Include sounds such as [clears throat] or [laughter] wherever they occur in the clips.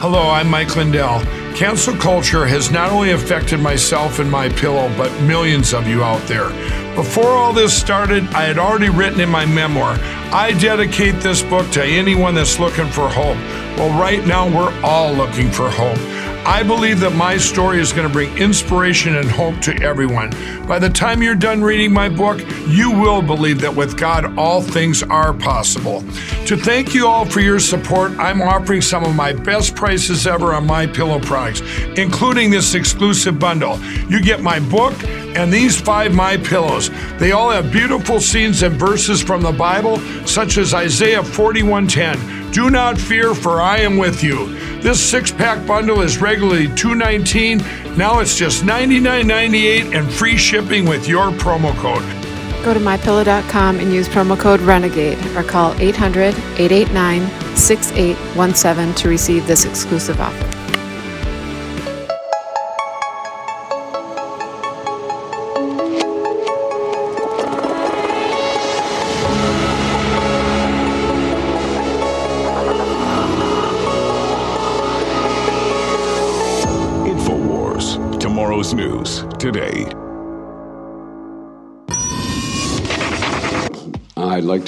Hello, I'm Mike Lindell. Cancel culture has not only affected myself and my pillow, but millions of you out there. Before all this started, I had already written in my memoir, I dedicate this book to anyone that's looking for hope. Well, right now, we're all looking for hope. I believe that my story is going to bring inspiration and hope to everyone. By the time you're done reading my book, you will believe that with God, all things are possible. To thank you all for your support, I'm offering some of my best prices ever on my pillow products, including this exclusive bundle. You get my book and these five my pillows. They all have beautiful scenes and verses from the Bible, such as Isaiah 41:10. Do not fear, for I am with you. This six pack bundle is regularly 219. Now it's just $99.98 and free shipping with your promo code. Go to mypillow.com and use promo code RENEGADE or call 800 889 6817 to receive this exclusive offer.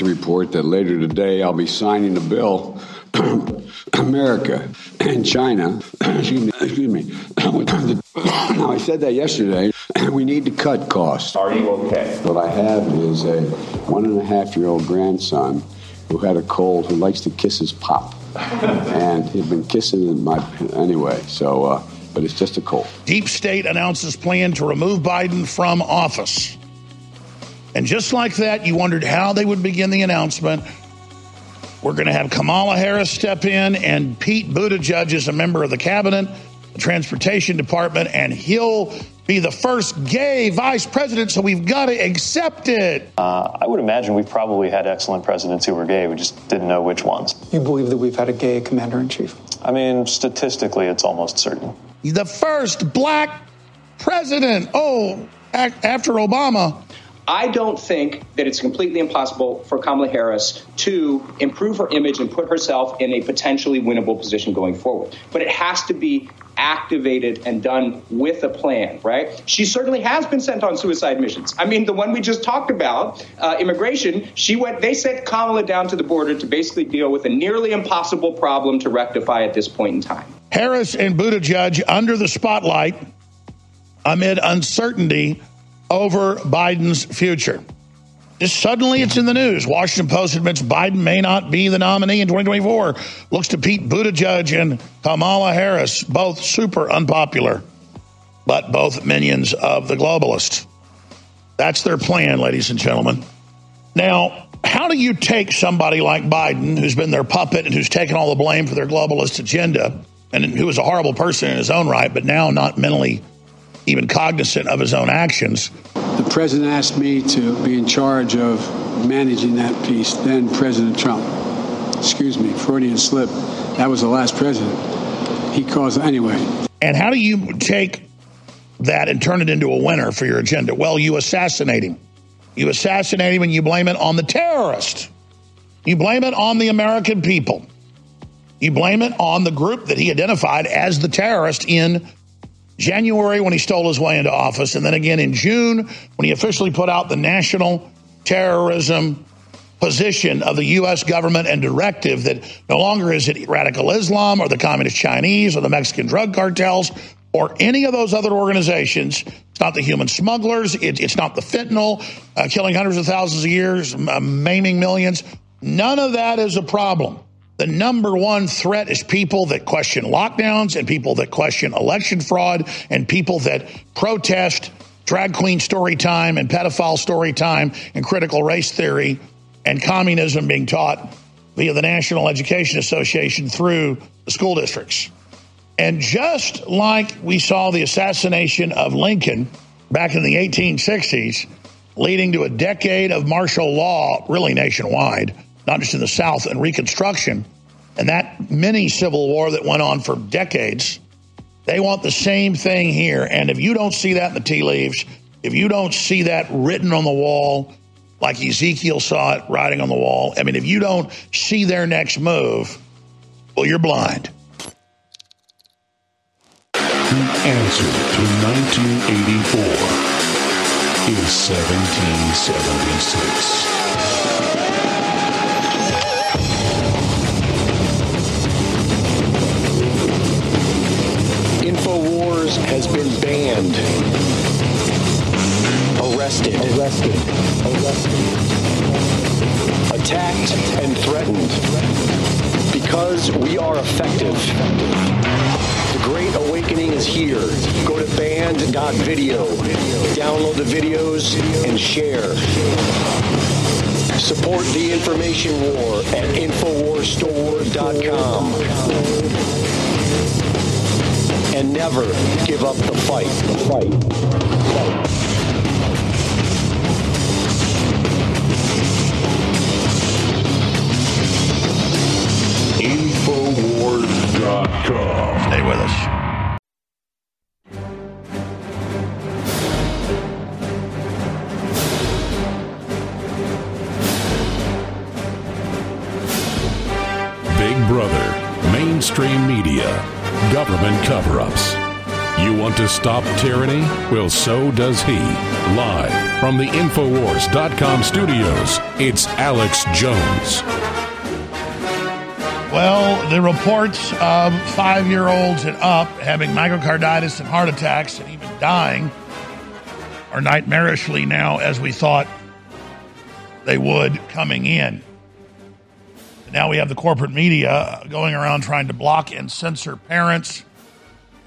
To report that later today I'll be signing a bill. [clears throat] America and China, [clears throat] excuse me, excuse me. [clears throat] now I said that yesterday. We need to cut costs. Are you okay? What I have is a one and a half year old grandson who had a cold who likes to kiss his pop, [laughs] and he'd been kissing my anyway. So, uh, but it's just a cold. Deep State announces plan to remove Biden from office. And just like that, you wondered how they would begin the announcement. We're going to have Kamala Harris step in, and Pete Buttigieg is a member of the cabinet, the transportation department, and he'll be the first gay vice president. So we've got to accept it. Uh, I would imagine we've probably had excellent presidents who were gay. We just didn't know which ones. You believe that we've had a gay commander in chief? I mean, statistically, it's almost certain. The first black president. Oh, ac- after Obama. I don't think that it's completely impossible for Kamala Harris to improve her image and put herself in a potentially winnable position going forward. But it has to be activated and done with a plan, right? She certainly has been sent on suicide missions. I mean, the one we just talked about, uh, immigration, she went, they sent Kamala down to the border to basically deal with a nearly impossible problem to rectify at this point in time. Harris and Buttigieg under the spotlight amid uncertainty over Biden's future. Just suddenly it's in the news. Washington Post admits Biden may not be the nominee in 2024. Looks to Pete Buttigieg and Kamala Harris, both super unpopular, but both minions of the globalist. That's their plan, ladies and gentlemen. Now, how do you take somebody like Biden, who's been their puppet and who's taken all the blame for their globalist agenda, and who is a horrible person in his own right, but now not mentally even cognizant of his own actions? The president asked me to be in charge of managing that piece, then President Trump. Excuse me, Freudian slip. That was the last president. He caused, anyway. And how do you take that and turn it into a winner for your agenda? Well, you assassinate him. You assassinate him and you blame it on the terrorist. You blame it on the American people. You blame it on the group that he identified as the terrorist in January when he stole his way into office, and then again in June when he officially put out the national terrorism position of the U.S. government and directive that no longer is it radical Islam or the communist Chinese or the Mexican drug cartels or any of those other organizations. It's not the human smugglers. It, it's not the fentanyl uh, killing hundreds of thousands of years, uh, maiming millions. None of that is a problem. The number one threat is people that question lockdowns and people that question election fraud and people that protest drag queen story time and pedophile story time and critical race theory and communism being taught via the National Education Association through the school districts. And just like we saw the assassination of Lincoln back in the 1860s, leading to a decade of martial law, really nationwide, not just in the South, and Reconstruction, and that mini civil war that went on for decades, they want the same thing here. And if you don't see that in the tea leaves, if you don't see that written on the wall, like Ezekiel saw it writing on the wall, I mean, if you don't see their next move, well, you're blind. The answer to 1984 is 1776. Arrested, arrested, arrested, attacked, and threatened because we are effective. The Great Awakening is here. Go to banned.video, download the videos, and share. Support the information war at InfoWarsStore.com and never give up the fight. The fight. fight. Infowars.com. Stay with us. Stop tyranny? Well, so does he. Live from the Infowars.com studios, it's Alex Jones. Well, the reports of five year olds and up having myocarditis and heart attacks and even dying are nightmarishly now as we thought they would coming in. Now we have the corporate media going around trying to block and censor parents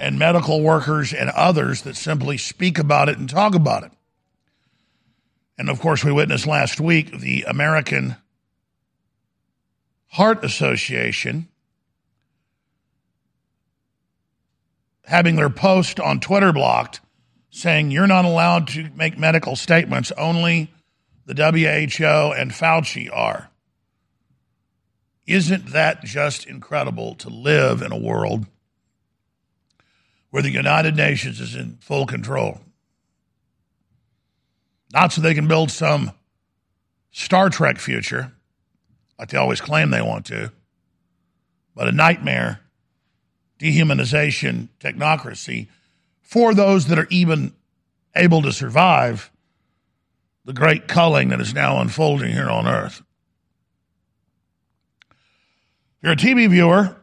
and medical workers and others that simply speak about it and talk about it. And of course, we witnessed last week the American Heart Association having their post on Twitter blocked saying you're not allowed to make medical statements, only the WHO and Fauci are. Isn't that just incredible to live in a world where the United Nations is in full control? Not so they can build some Star Trek future, like they always claim they want to, but a nightmare dehumanization technocracy for those that are even able to survive the great culling that is now unfolding here on Earth. If you're a TV viewer,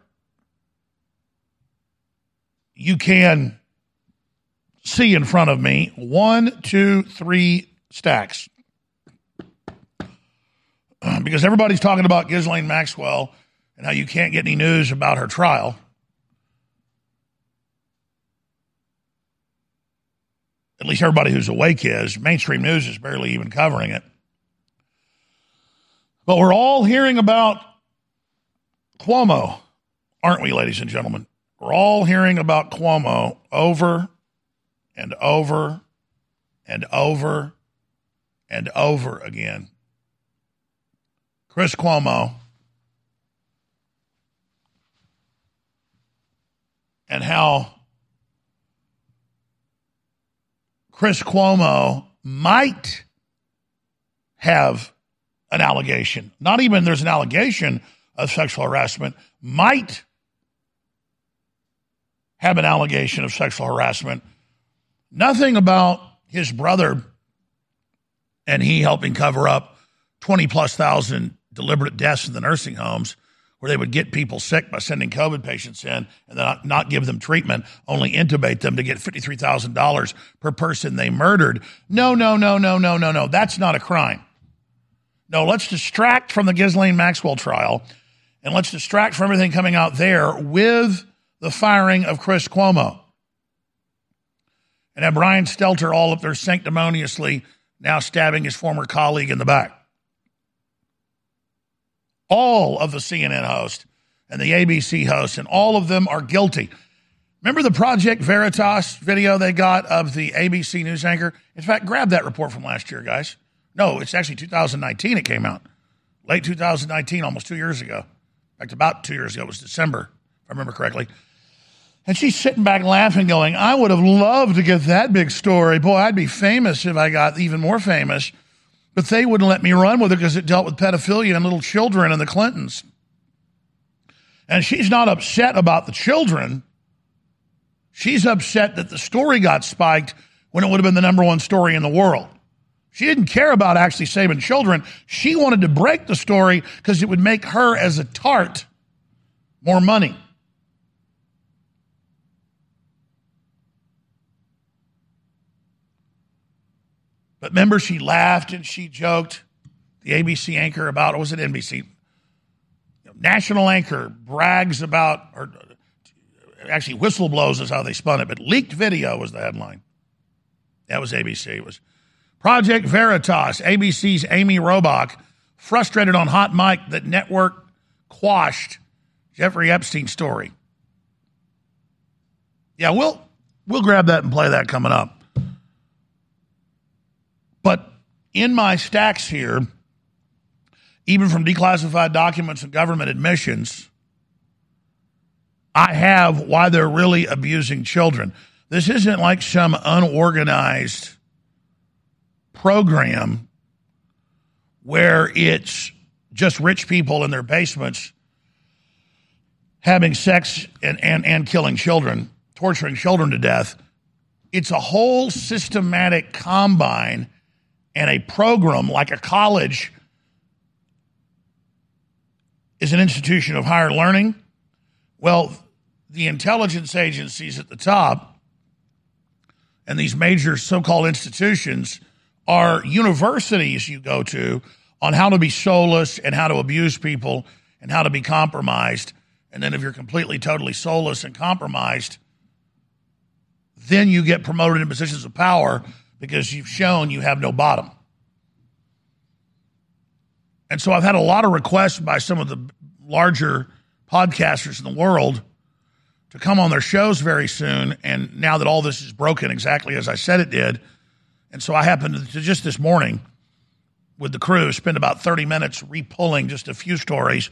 you can see in front of me one, two, three stacks. [clears throat] Because everybody's talking about Ghislaine Maxwell and how you can't get any news about her trial. At least everybody who's awake is. Mainstream news is barely even covering it. But we're all hearing about Cuomo, aren't we, ladies and gentlemen? We're all hearing about Cuomo over and over and over and over again. Chris Cuomo and how Chris Cuomo might have an allegation. Not even there's an allegation of sexual harassment, might have an allegation of sexual harassment. Nothing about his brother and he helping cover up 20 plus thousand deliberate deaths in the nursing homes where they would get people sick by sending COVID patients in and then not, give them treatment, only intubate them to get $53,000 per person they murdered. No, no, no, no, no, no, no. That's not a crime. No, let's distract from the Ghislaine Maxwell trial and let's distract from everything coming out there with the firing of Chris Cuomo. And Brian Stelter all up there sanctimoniously now stabbing his former colleague in the back. All of the CNN hosts and the ABC hosts, and all of them are guilty. Remember the Project Veritas video they got of the ABC news anchor? In fact, grab that report from last year, guys. No, it's actually 2019 it came out. Late 2019, almost two years ago. In fact, about two years ago. It was December, if I remember correctly. And she's sitting back laughing, going, I would have loved to get that big story. Boy, I'd be famous if I got even more famous. But they wouldn't let me run with it because it dealt with pedophilia and little children and the Clintons. And she's not upset about the children. She's upset that the story got spiked when it would have been the number one story in the world. She didn't care about actually saving children. She wanted to break the story because it would make her, as a tart, more money. But remember, she laughed and she joked. The ABC anchor about, was it NBC? National anchor brags about, or actually whistleblows is how they spun it, but leaked video was the headline. That was ABC. It was Project Veritas, ABC's Amy Robach, frustrated on hot mic that network quashed Jeffrey Epstein story. Yeah, we'll we'll grab that and play that coming up. In my stacks here, even from declassified documents and government admissions, I have why they're really abusing children. This isn't like some unorganized program where it's just rich people in their basements having sex and, and, and killing children, torturing children to death. It's a whole systematic combine and a program like a college is an institution of higher learning. Well, the intelligence agencies at the top and these major so called institutions are universities you go to on how to be soulless and how to abuse people and how to be compromised. And then if you're completely, totally soulless and compromised, then you get promoted in positions of power because you've shown you have no bottom. And so I've had a lot of requests by some of the larger podcasters in the world to come on their shows very soon. And now that all this is broken exactly as I said it did, and so I happened to just this morning with the crew spend about 30 minutes repulling just a few stories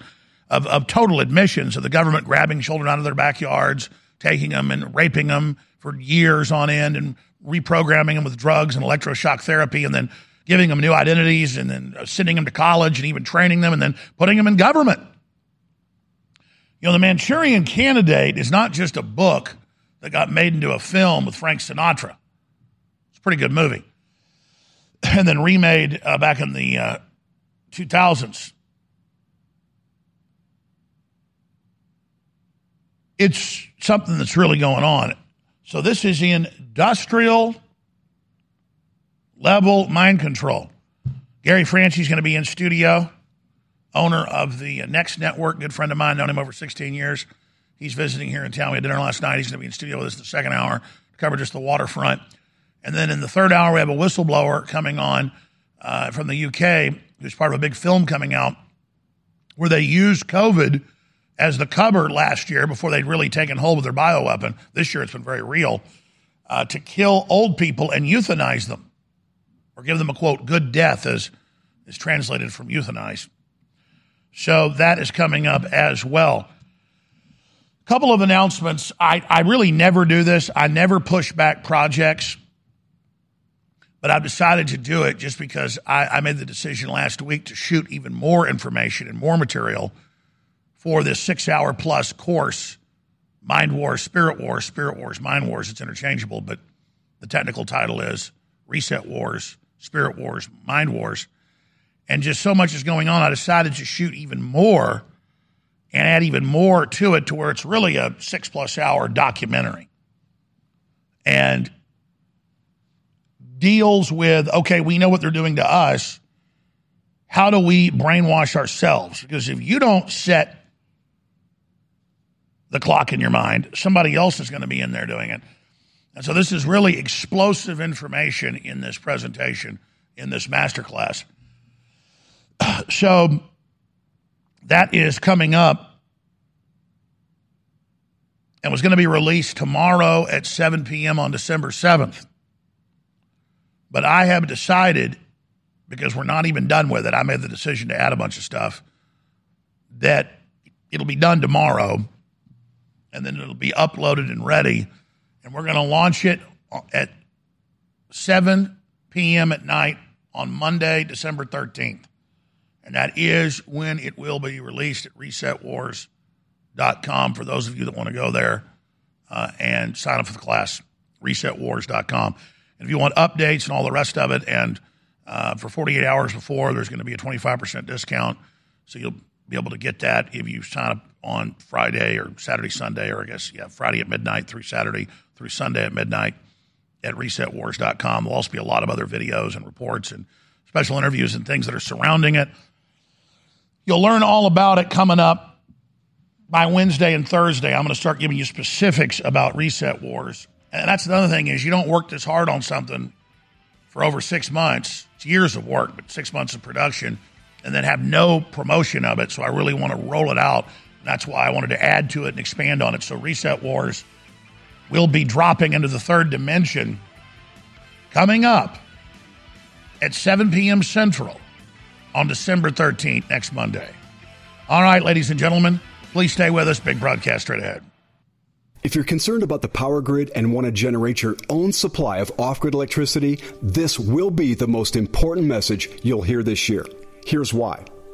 of, of total admissions of the government grabbing children out of their backyards, taking them and raping them for years on end and reprogramming them with drugs and electroshock therapy and then giving them new identities and then sending them to college and even training them and then putting them in government. You know, The Manchurian Candidate is not just a book that got made into a film with Frank Sinatra. It's a pretty good movie. [clears throat] And then remade uh, back in the uh, 2000s. It's something that's really going on. So this is industrial level mind control. Gary Franchi's going to be in studio owner of the Next Network, good friend of mine, known him over 16 years. He's visiting here in town. We had dinner last night. He's going to be in studio with us in the second hour to cover just the waterfront. And then in the third hour, we have a whistleblower coming on uh, from the UK who's part of a big film coming out where they used COVID as the cover last year before they'd really taken hold with their bioweapon. This year it's been very real uh, to kill old people and euthanize them or give them a quote, good death, as is translated from euthanize. So that is coming up as well. Couple of announcements. I, I really never do this, I never push back projects, but I've decided to do it just because I, I made the decision last week to shoot even more information and more material for this six hour plus course Mind Wars, Spirit Wars, Spirit Wars, Mind Wars. It's interchangeable, but the technical title is Reset Wars, Spirit Wars, Mind Wars and just so much is going on, I decided to shoot even more and add even more to it to where it's really a six plus hour documentary. And deals with okay, we know what they're doing to us. How do we brainwash ourselves? Because if you don't set the clock in your mind, somebody else is going to be in there doing it. And so this is really explosive information in this presentation, in this masterclass. [clears throat] so that is coming up and was going to be released tomorrow at 7 p.m. on December 7th. But I have decided, because we're not even done with it, I made the decision to add a bunch of stuff, that it'll be done tomorrow and then it'll be uploaded and ready. And we're going to launch it at 7 p.m. at night on Monday, December 13th and that is when it will be released at resetwars.com for those of you that want to go there uh, and sign up for the class, resetwars.com. And if you want updates and all the rest of it, and uh, for 48 hours before, there's going to be a 25% discount. So you'll be able to get that if you sign up on Friday or Saturday, Sunday, or I guess, yeah, Friday at midnight through Saturday through Sunday at midnight at resetwars.com. There'll also be a lot of other videos and reports and special interviews and things that are surrounding it. You'll learn all about it coming up by Wednesday and Thursday. I'm going to start giving you specifics about Reset Wars. And that's another thing is you don't work this hard on something for over six months. It's years of work, but six months of production, and then have no promotion of it. So I really want to roll it out. That's why I wanted to add to it and expand on it. So Reset Wars will be dropping into the third dimension coming up at 7 p.m. Central on December 13th, next Monday. All right, ladies and gentlemen, please stay with us. Big broadcast straight ahead. If you're concerned about the power grid and want to generate your own supply of off grid electricity, this will be the most important message you'll hear this year. Here's why.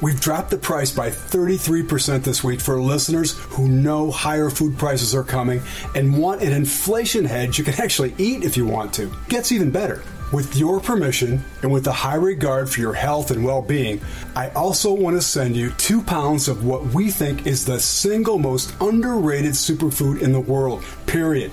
We've dropped the price by 33% this week for listeners who know higher food prices are coming and want an inflation hedge you can actually eat if you want to. Gets even better. With your permission and with a high regard for your health and well being, I also want to send you two pounds of what we think is the single most underrated superfood in the world, period.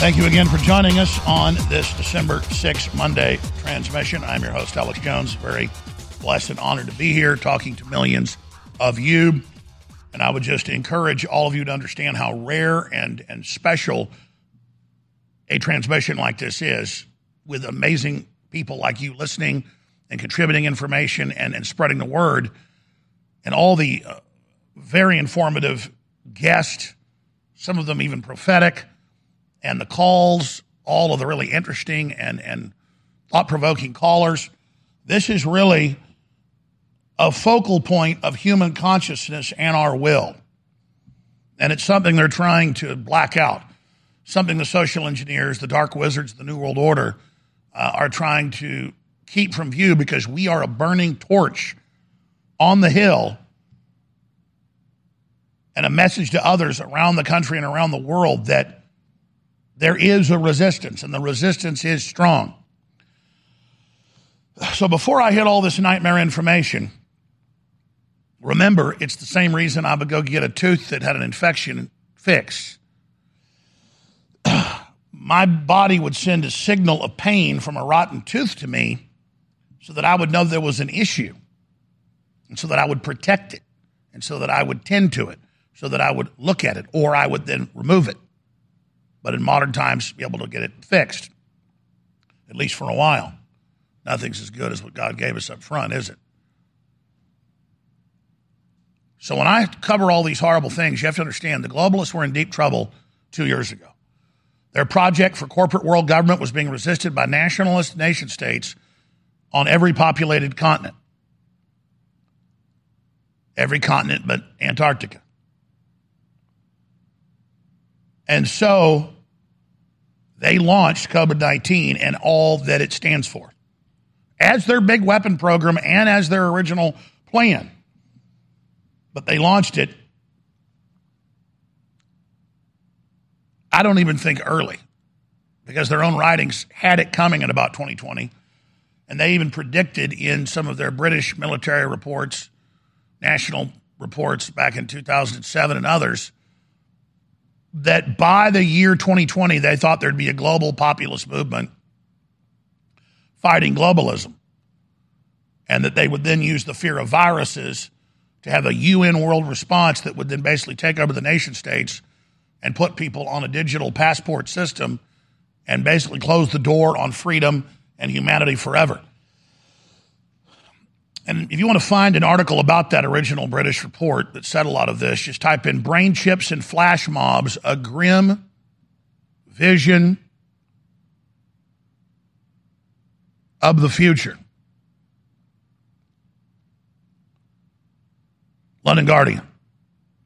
Thank you again for joining us on this December 6th Monday transmission. I'm your host, Alex Jones. Very blessed and honored to be here talking to millions of you. And I would just encourage all of you to understand how rare and, and special a transmission like this is with amazing people like you listening and contributing information and, and spreading the word and all the uh, very informative guests, some of them even prophetic and the calls, all of the really interesting and, and thought provoking callers. This is really a focal point of human consciousness and our will. And it's something they're trying to black out, something the social engineers, the dark wizards, the New World Order uh, are trying to keep from view because we are a burning torch on the hill and a message to others around the country and around the world that there is a resistance, and the resistance is strong. So before I hit all this nightmare information, remember it's the same reason I would go get a tooth that had an infection fixed. [clears throat] My body would send a signal of pain from a rotten tooth to me so that I would know there was an issue, and so that I would protect it, and so that I would tend to it, so that I would look at it, or I would then remove it but in modern times, be able to get it fixed, at least for a while. nothing's as good as what God gave us up front, is it? So when I cover all these horrible things, you have to understand the globalists were in deep trouble two years ago. Their project for corporate world government was being resisted by nationalist nation states on every populated continent. Every continent but Antarctica. And so they launched COVID 19 and all that it stands for as their big weapon program and as their original plan. But they launched it, I don't even think early, because their own writings had it coming in about 2020. And they even predicted in some of their British military reports, national reports back in 2007 and others, that by the year 2020, they thought there'd be a global populist movement fighting globalism. And that they would then use the fear of viruses to have a UN world response that would then basically take over the nation states and put people on a digital passport system and basically close the door on freedom and humanity forever. And if you want to find an article about that original British report that said a lot of this, just type in brain chips and flash mobs, a grim vision of the future. London Guardian.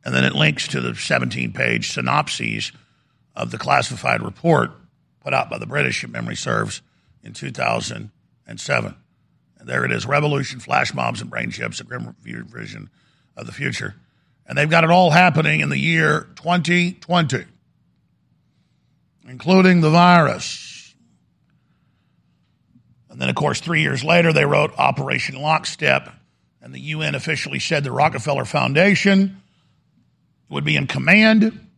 And then it links to the 17 page synopses of the classified report put out by the British, if memory serves, in 2007. There it is revolution, flash mobs, and brain chips, a grim vision of the future. And they've got it all happening in the year 2020, including the virus. And then, of course, three years later, they wrote Operation Lockstep, and the UN officially said the Rockefeller Foundation would be in command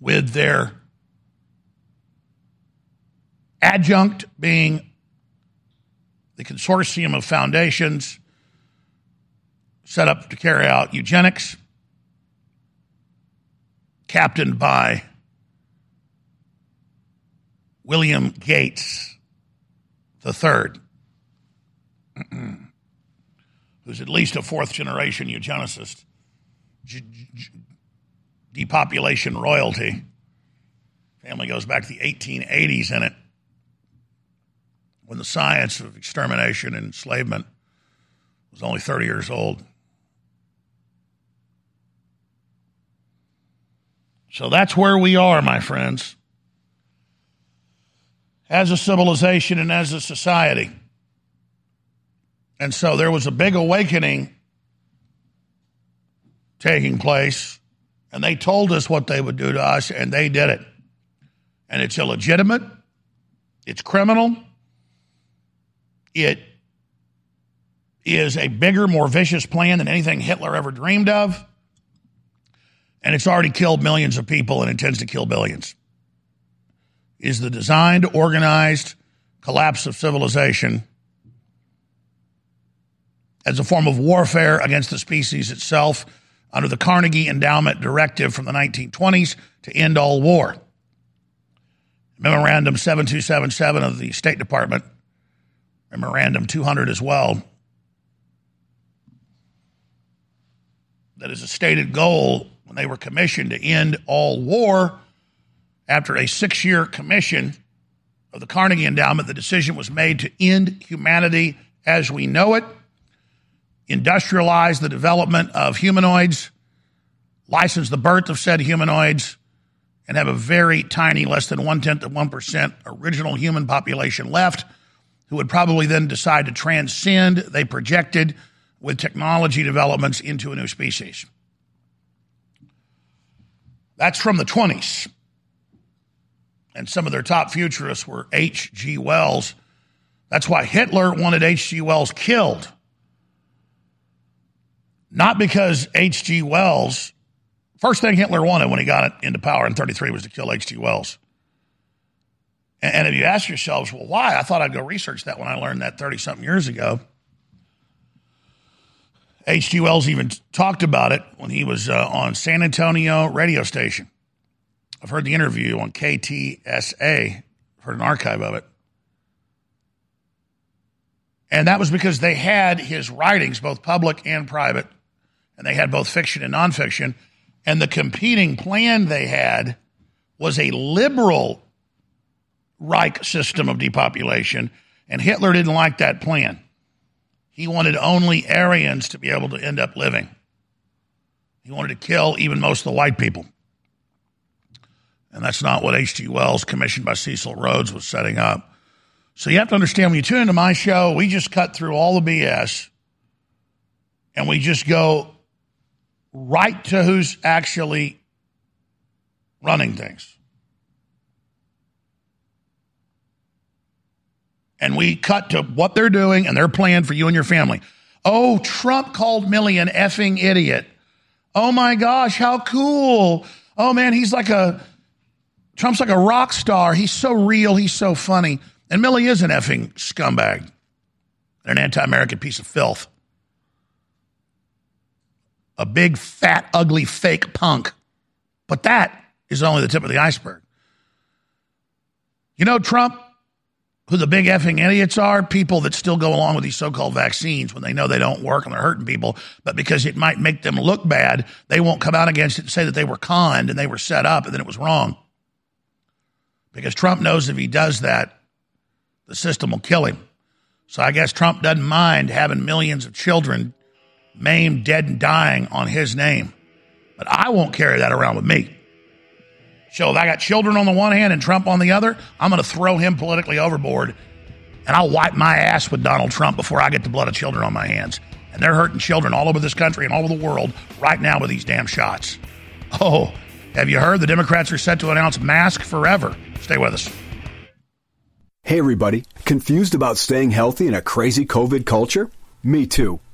with their adjunct being the consortium of foundations set up to carry out eugenics, captained by William Gates III, [clears throat] who's at least a fourth generation eugenicist, depopulation royalty. Family goes back to the 1880s in it when the science of extermination and enslavement was only 30 years old. So that's where we are, my friends, as a civilization and as a society. And so there was a big awakening taking place, and they told us what they would do to us, and they did it. And it's illegitimate, it's criminal, it is a bigger, more vicious plan than anything Hitler ever dreamed of. And it's already killed millions of people and intends to kill billions. Is the designed, organized collapse of civilization as a form of warfare against the species itself under the Carnegie Endowment Directive from the 1920s to end all war. Memorandum 7277 of the State Department Memorandum 200 as well. That is a stated goal when they were commissioned to end all war. After a six year commission of the Carnegie Endowment, the decision was made to end humanity as we know it, industrialize the development of humanoids, license the birth of said humanoids, and have a very tiny, less than one tenth of 1% original human population left who would probably then decide to transcend, they projected, with technology developments into a new species. That's from the 20s. And some of their top futurists were H.G. Wells. That's why Hitler wanted H.G. Wells killed. Not because H.G. Wells, first thing Hitler wanted when he got into power in 33 was to kill H.G. Wells. And if you ask yourselves, well, why? I thought I'd go research that when I learned that 30 something years ago. H.G. Wells even talked about it when he was uh, on San Antonio radio station. I've heard the interview on KTSA, I've heard an archive of it. And that was because they had his writings, both public and private, and they had both fiction and nonfiction. And the competing plan they had was a liberal Reich system of depopulation, and Hitler didn't like that plan. He wanted only Aryans to be able to end up living. He wanted to kill even most of the white people. And that's not what H.G. Wells, commissioned by Cecil Rhodes, was setting up. So you have to understand when you tune into my show, we just cut through all the BS and we just go right to who's actually running things. And we cut to what they're doing and their plan for you and your family. Oh, Trump called Milley an effing idiot. Oh my gosh, how cool. Oh man, he's like a Trump's like a rock star. He's so real. He's so funny. And Milley is an effing scumbag, an anti American piece of filth. A big, fat, ugly, fake punk. But that is only the tip of the iceberg. You know, Trump, who the big effing idiots are? People that still go along with these so called vaccines when they know they don't work and they're hurting people, but because it might make them look bad, they won't come out against it and say that they were conned and they were set up and then it was wrong because Trump knows if he does that, the system will kill him. So I guess Trump doesn't mind having millions of children maimed, dead, and dying on his name. But I won't carry that around with me. So if I got children on the one hand and Trump on the other, I'm going to throw him politically overboard and I'll wipe my ass with Donald Trump before I get the blood of children on my hands. And they're hurting children all over this country and all over the world right now with these damn shots. Oh, have you heard the Democrats are set to announce mask forever? Stay with us. Hey, everybody. Confused about staying healthy in a crazy COVID culture? Me too.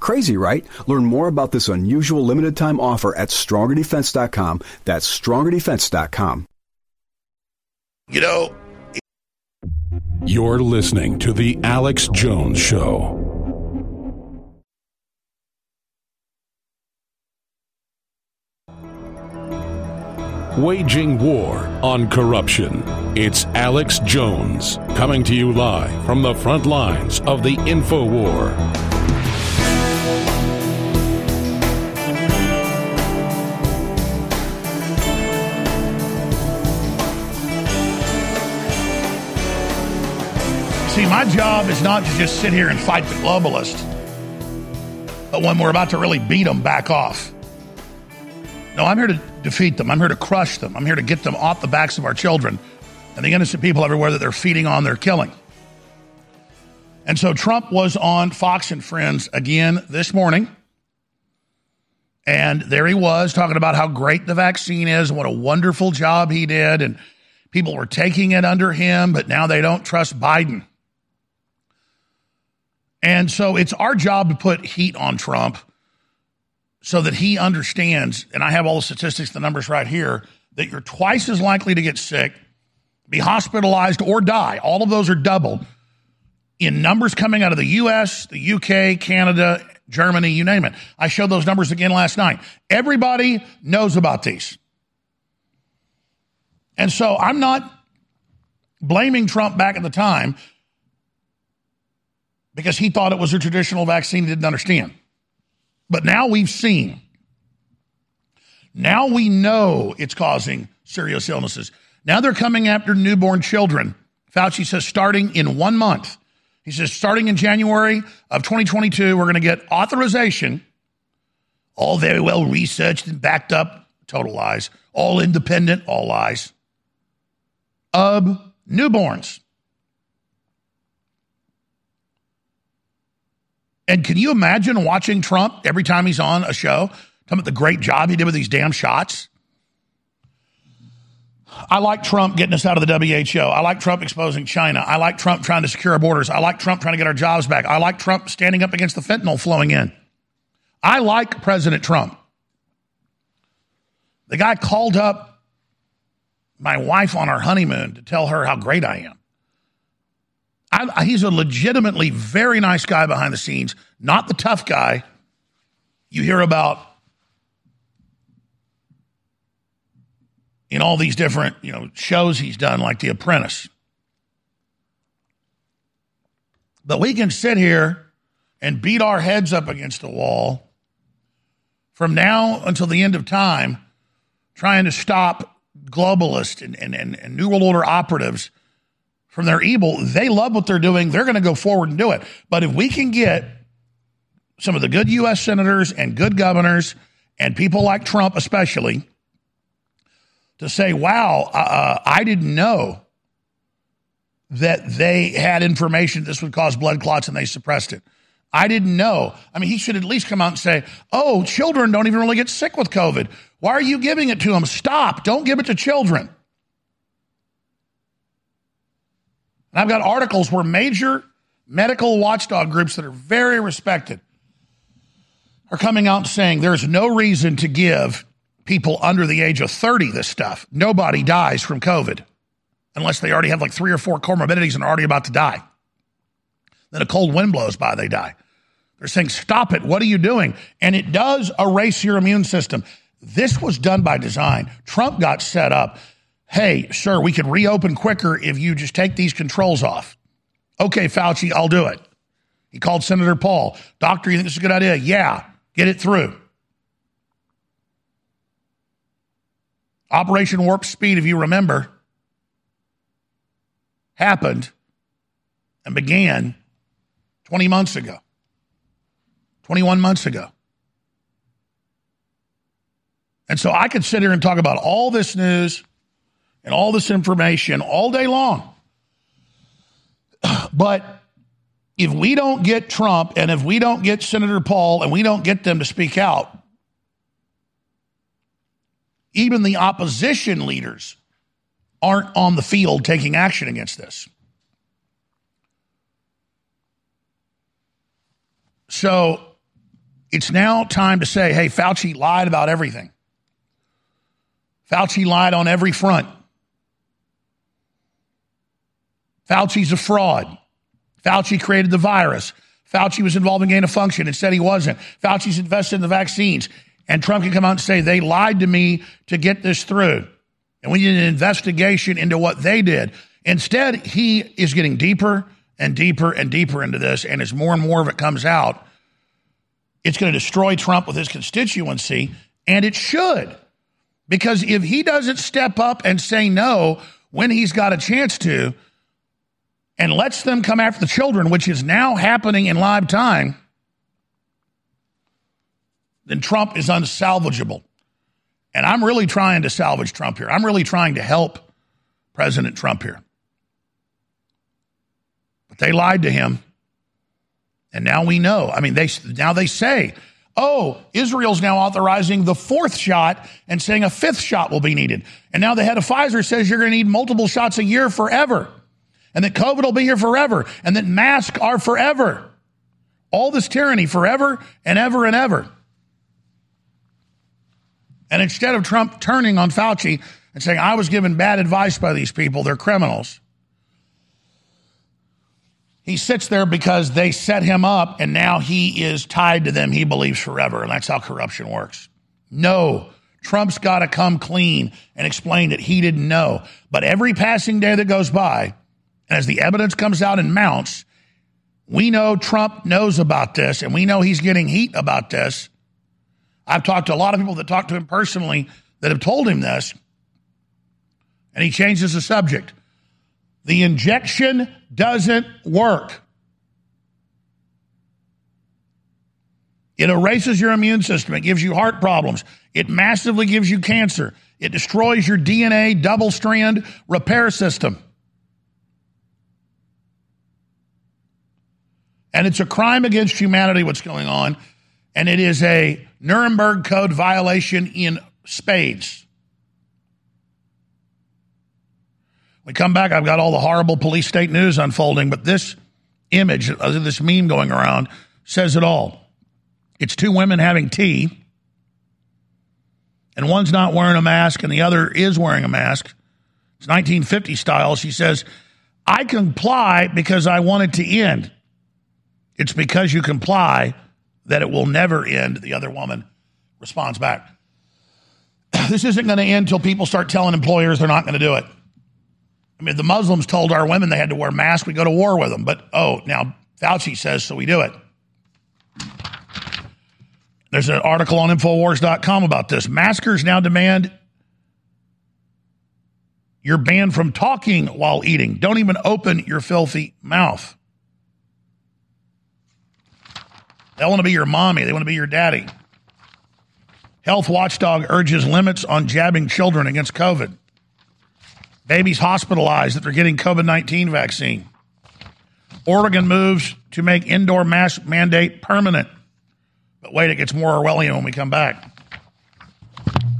Crazy, right? Learn more about this unusual limited time offer at strongerdefense.com. That's strongerdefense.com. You know, you're listening to The Alex Jones Show. Waging war on corruption. It's Alex Jones coming to you live from the front lines of the info war. See, my job is not to just sit here and fight the globalist, but when we're about to really beat them, back off. No, I'm here to defeat them. I'm here to crush them. I'm here to get them off the backs of our children and the innocent people everywhere that they're feeding on, they're killing. And so Trump was on Fox and Friends again this morning. And there he was talking about how great the vaccine is and what a wonderful job he did. And people were taking it under him, but now they don't trust Biden. And so it's our job to put heat on Trump so that he understands, and I have all the statistics, the numbers right here, that you're twice as likely to get sick, be hospitalized, or die. All of those are doubled in numbers coming out of the US, the UK, Canada, Germany, you name it. I showed those numbers again last night. Everybody knows about these. And so I'm not blaming Trump back at the time because he thought it was a traditional vaccine he didn't understand. But now we've seen. Now we know it's causing serious illnesses. Now they're coming after newborn children. Fauci says starting in one month. He says starting in January of 2022, we're going to get authorization, all very well researched and backed up, total lies, all independent, all lies, of newborns And can you imagine watching Trump every time he's on a show, talking about the great job he did with these damn shots? I like Trump getting us out of the WHO. I like Trump exposing China. I like Trump trying to secure our borders. I like Trump trying to get our jobs back. I like Trump standing up against the fentanyl flowing in. I like President Trump. The guy called up my wife on our honeymoon to tell her how great I am. I, uh, he's a legitimately very nice guy behind the scenes, not the tough guy you hear about in all these different you know shows he's done, like The Apprentice. But we can sit here and beat our heads up against the wall from now until the end of time, trying to stop globalists and, and, and, and New World Order operatives from their evil. They love what they're doing. They're going to go forward and do it. But if we can get some of the good U.S. senators and good governors and people like Trump, especially, to say, wow, uh, uh, I didn't know that they had information this would cause blood clots and they suppressed it. I didn't know. I mean, he should at least come out and say, oh, children don't even really get sick with COVID. Why are you giving it to them? Stop. Don't give it to children. And I've got articles where major medical watchdog groups that are very respected are coming out saying there's no reason to give people under the age of 30 this stuff. Nobody dies from COVID unless they already have like three or four comorbidities and are already about to die. Then a cold wind blows by, they die. They're saying, stop it. What are you doing? And it does erase your immune system. This was done by design. Trump got set up hey, sir, we could reopen quicker if you just take these controls off. Okay, Fauci, I'll do it. He called Senator Paul. Doctor, you think this is a good idea? Yeah, get it through. Operation Warp Speed, if you remember, happened and began 20 months ago, 21 months ago. And so I could sit here and talk about all this news and all this information all day long. [sighs] But if we don't get Trump and if we don't get Senator Paul and we don't get them to speak out, even the opposition leaders aren't on the field taking action against this. So it's now time to say, hey, Fauci lied about everything. Fauci lied on every front. Fauci's a fraud. Fauci created the virus. Fauci was involved in gain of function and said he wasn't. Fauci's invested in the vaccines. And Trump can come out and say, they lied to me to get this through. And we need an investigation into what they did. Instead, he is getting deeper and deeper and deeper into this. And as more and more of it comes out, it's going to destroy Trump with his constituency. And it should. Because if he doesn't step up and say no when he's got a chance to, and lets them come after the children, which is now happening in live time, then Trump is unsalvageable. And I'm really trying to salvage Trump here. I'm really trying to help President Trump here. But they lied to him. And now we know. I mean, they now they say, "Oh, Israel's now authorizing the fourth shot and saying a fifth shot will be needed." And now the head of Pfizer says you're going to need multiple shots a year forever and that COVID will be here forever and that masks are forever. All this tyranny forever and ever and ever. And instead of Trump turning on Fauci and saying, I was given bad advice by these people, they're criminals, he sits there because they set him up and now he is tied to them, he believes forever. And that's how corruption works. No, Trump's got to come clean and explain that he didn't know. But every passing day that goes by, and as the evidence comes out and mounts, we know Trump knows about this and we know he's getting heat about this. I've talked to a lot of people that talked to him personally that have told him this, and he changes the subject. The injection doesn't work. It erases your immune system. It gives you heart problems. It massively gives you cancer. It destroys your DNA double strand repair system. And it's a crime against humanity what's going on. And it is a Nuremberg Code violation in spades. We come back, I've got all the horrible police state news unfolding, but this image, uh, this meme going around, says it all. It's two women having tea, and one's not wearing a mask, and the other is wearing a mask. It's 1950 style. She says, I comply because I want it to end. It's because you comply that it will never end, the other woman responds back. [clears throat] This isn't going to end until people start telling employers they're not going to do it. I mean, the Muslims told our women they had to wear masks. We go to war with them. But, oh, now Fauci says, so we do it. There's an article on Infowars.com about this. Maskers now demand you're banned from talking while eating. Don't even open your filthy mouth. They want to be your mommy, they want to be your daddy. Health watchdog urges limits on jabbing children against COVID. Babies hospitalized that they're getting COVID 19 vaccine. Oregon moves to make indoor mask mandate permanent. But wait, it gets more Orwellian when we come back.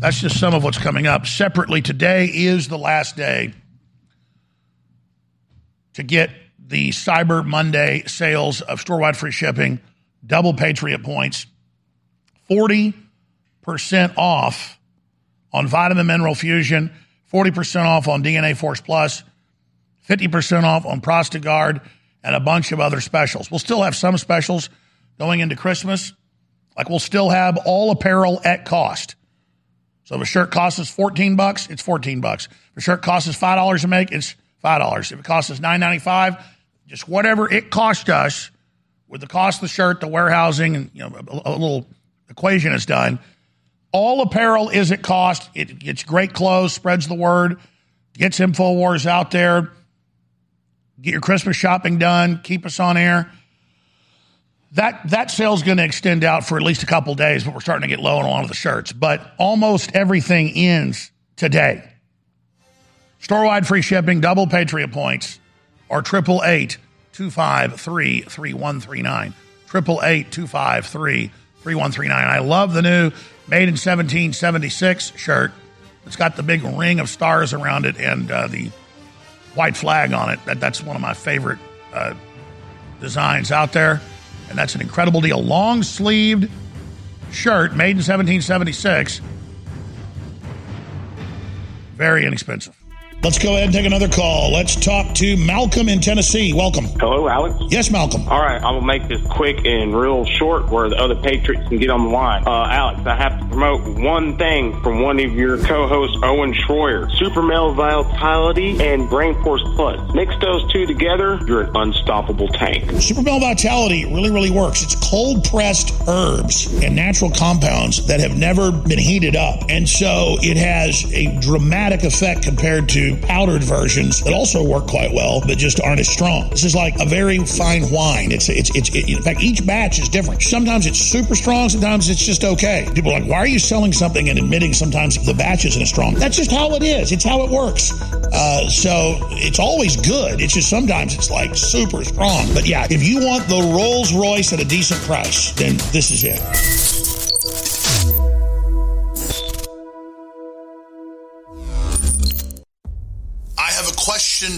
That's just some of what's coming up. Separately, today is the last day to get the Cyber Monday sales of store wide free shipping, double Patriot points, 40% off on vitamin mineral fusion, 40% off on DNA Force Plus, 50% off on Prostagard, and a bunch of other specials. We'll still have some specials going into Christmas. Like we'll still have all apparel at cost. So if a shirt costs us 14 bucks, it's 14 bucks. If a shirt costs us $5 to make, it's $5. If it costs us $9.95, just whatever it cost us with the cost of the shirt, the warehousing, and you know, a, a little equation is done. All apparel is at cost. It gets great clothes, spreads the word, gets InfoWars out there. Get your Christmas shopping done. Keep us on air that that sale's going to extend out for at least a couple days, but we're starting to get low on a lot of the shirts. But almost everything ends today. Storewide free shipping, double Patriot points, or triple eight two five three three one three nine. Triple eight two five three three one three nine. I love the new made in 1776 shirt. It's got the big ring of stars around it and uh, the white flag on it. That, that's one of my favorite uh, designs out there and that's an incredible deal. Long sleeved shirt made in 1776. Very inexpensive. Let's go ahead and take another call. Let's talk to Malcolm in Tennessee. Welcome. Hello, Alex. Yes, Malcolm. All right, I will make this quick and real short where the other Patriots can get on the line. Uh, Alex, I have to promote one thing from one of your co-hosts, Owen Schroyer. Super Male Vitality and Brain Force Plus. Mix those two together, you're an unstoppable tank. Super Male Vitality really, really works. It's cold pressed herbs and natural compounds that have never been heated up. And so it has a dramatic effect compared to powdered versions that also work quite well, but just aren't as strong. This is like a very fine wine. It's it's it's it, in fact each batch is different. Sometimes it's super strong, sometimes it's just okay. People are like, why are you selling something and admitting sometimes the batch isn't as strong? That's just how it is. It's how it works. Uh, so it's always good. It's just sometimes it's like super strong. But yeah, if you want the Rolls Royce at a decent price, then this is it.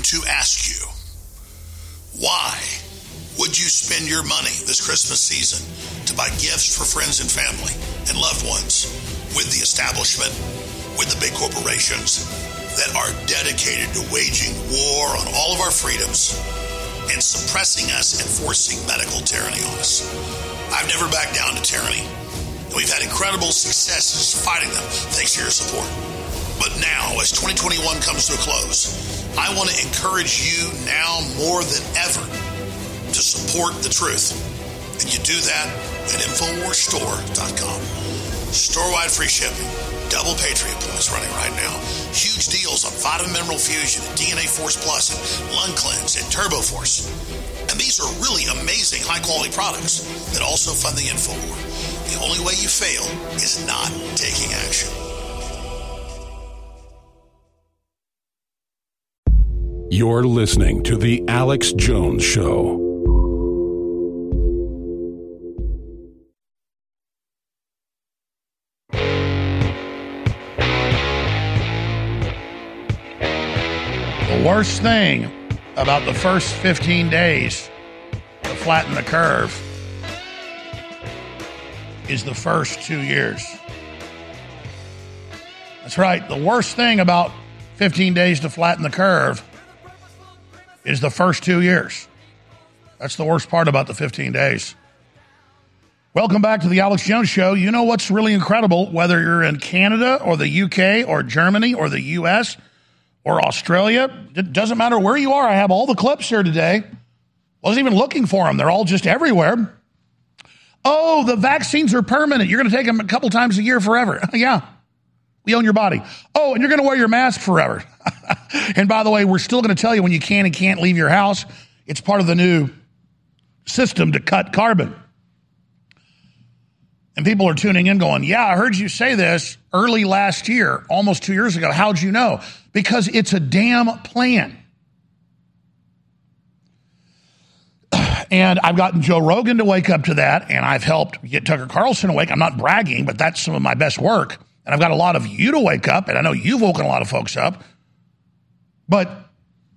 To ask you. Why would you spend your money this Christmas season to buy gifts for friends and family and loved ones with the establishment, with the big corporations that are dedicated to waging war on all of our freedoms and suppressing us and forcing medical tyranny on us? I've never backed down to tyranny. And we've had incredible successes fighting them thanks to your support. But now, as 2021 comes to a close, I want to encourage you now more than ever to support the truth. And you do that at InfoWarsStore.com. Store-wide free shipping. Double Patriot points running right now. Huge deals on Vitamin Mineral Fusion and DNA Force Plus and Lung Cleanse and Turbo Force. And these are really amazing high quality products that also fund the InfoWar. The only way you fail is not taking action. You're listening to The Alex Jones Show. The worst thing about the first 15 days to flatten the curve is the first two years. That's right. The worst thing about 15 days to flatten the curve is the first two years. That's the worst part about the 15 days. Welcome back to the Alex Jones Show. You know what's really incredible? Whether you're in Canada or the UK or Germany or the US or Australia, it doesn't matter where you are. I have all the clips here today. Wasn't even looking for them, they're all just everywhere. Oh, the vaccines are permanent. You're going to take them a couple times a year forever. [laughs] yeah. We own your body. Oh, and you're going to wear your mask forever. [laughs] [laughs] and by the way, we're still going to tell you when you can and can't leave your house. It's part of the new system to cut carbon. And people are tuning in going, Yeah, I heard you say this early last year, almost two years ago. How'd you know? Because it's a damn plan. [clears throat] And I've gotten Joe Rogan to wake up to that, and I've helped get Tucker Carlson awake. I'm not bragging, but that's some of my best work. And I've got a lot of you to wake up, and I know you've woken a lot of folks up. But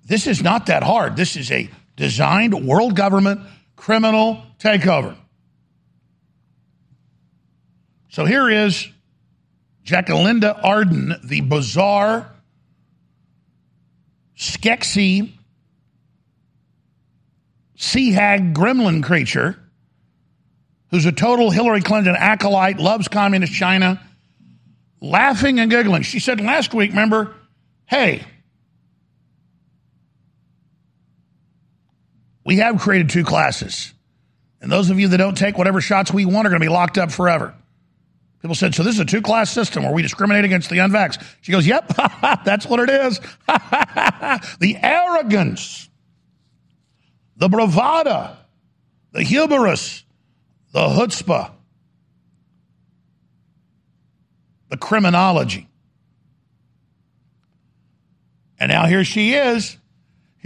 this is not that hard. This is a designed world government criminal takeover. So here is Jacinda Ardern, the bizarre, skexy, sea hag gremlin creature who's a total Hillary Clinton acolyte, loves communist China, laughing and giggling. She said last week, remember, hey, we have created two classes. And those of you that don't take whatever shots we want are going to be locked up forever. People said, so this is a two class system where we discriminate against the unvaxxed. She goes, yep, [laughs] that's what it is. [laughs] the arrogance, the bravada, the hubris, the chutzpah, the criminology. And now here she is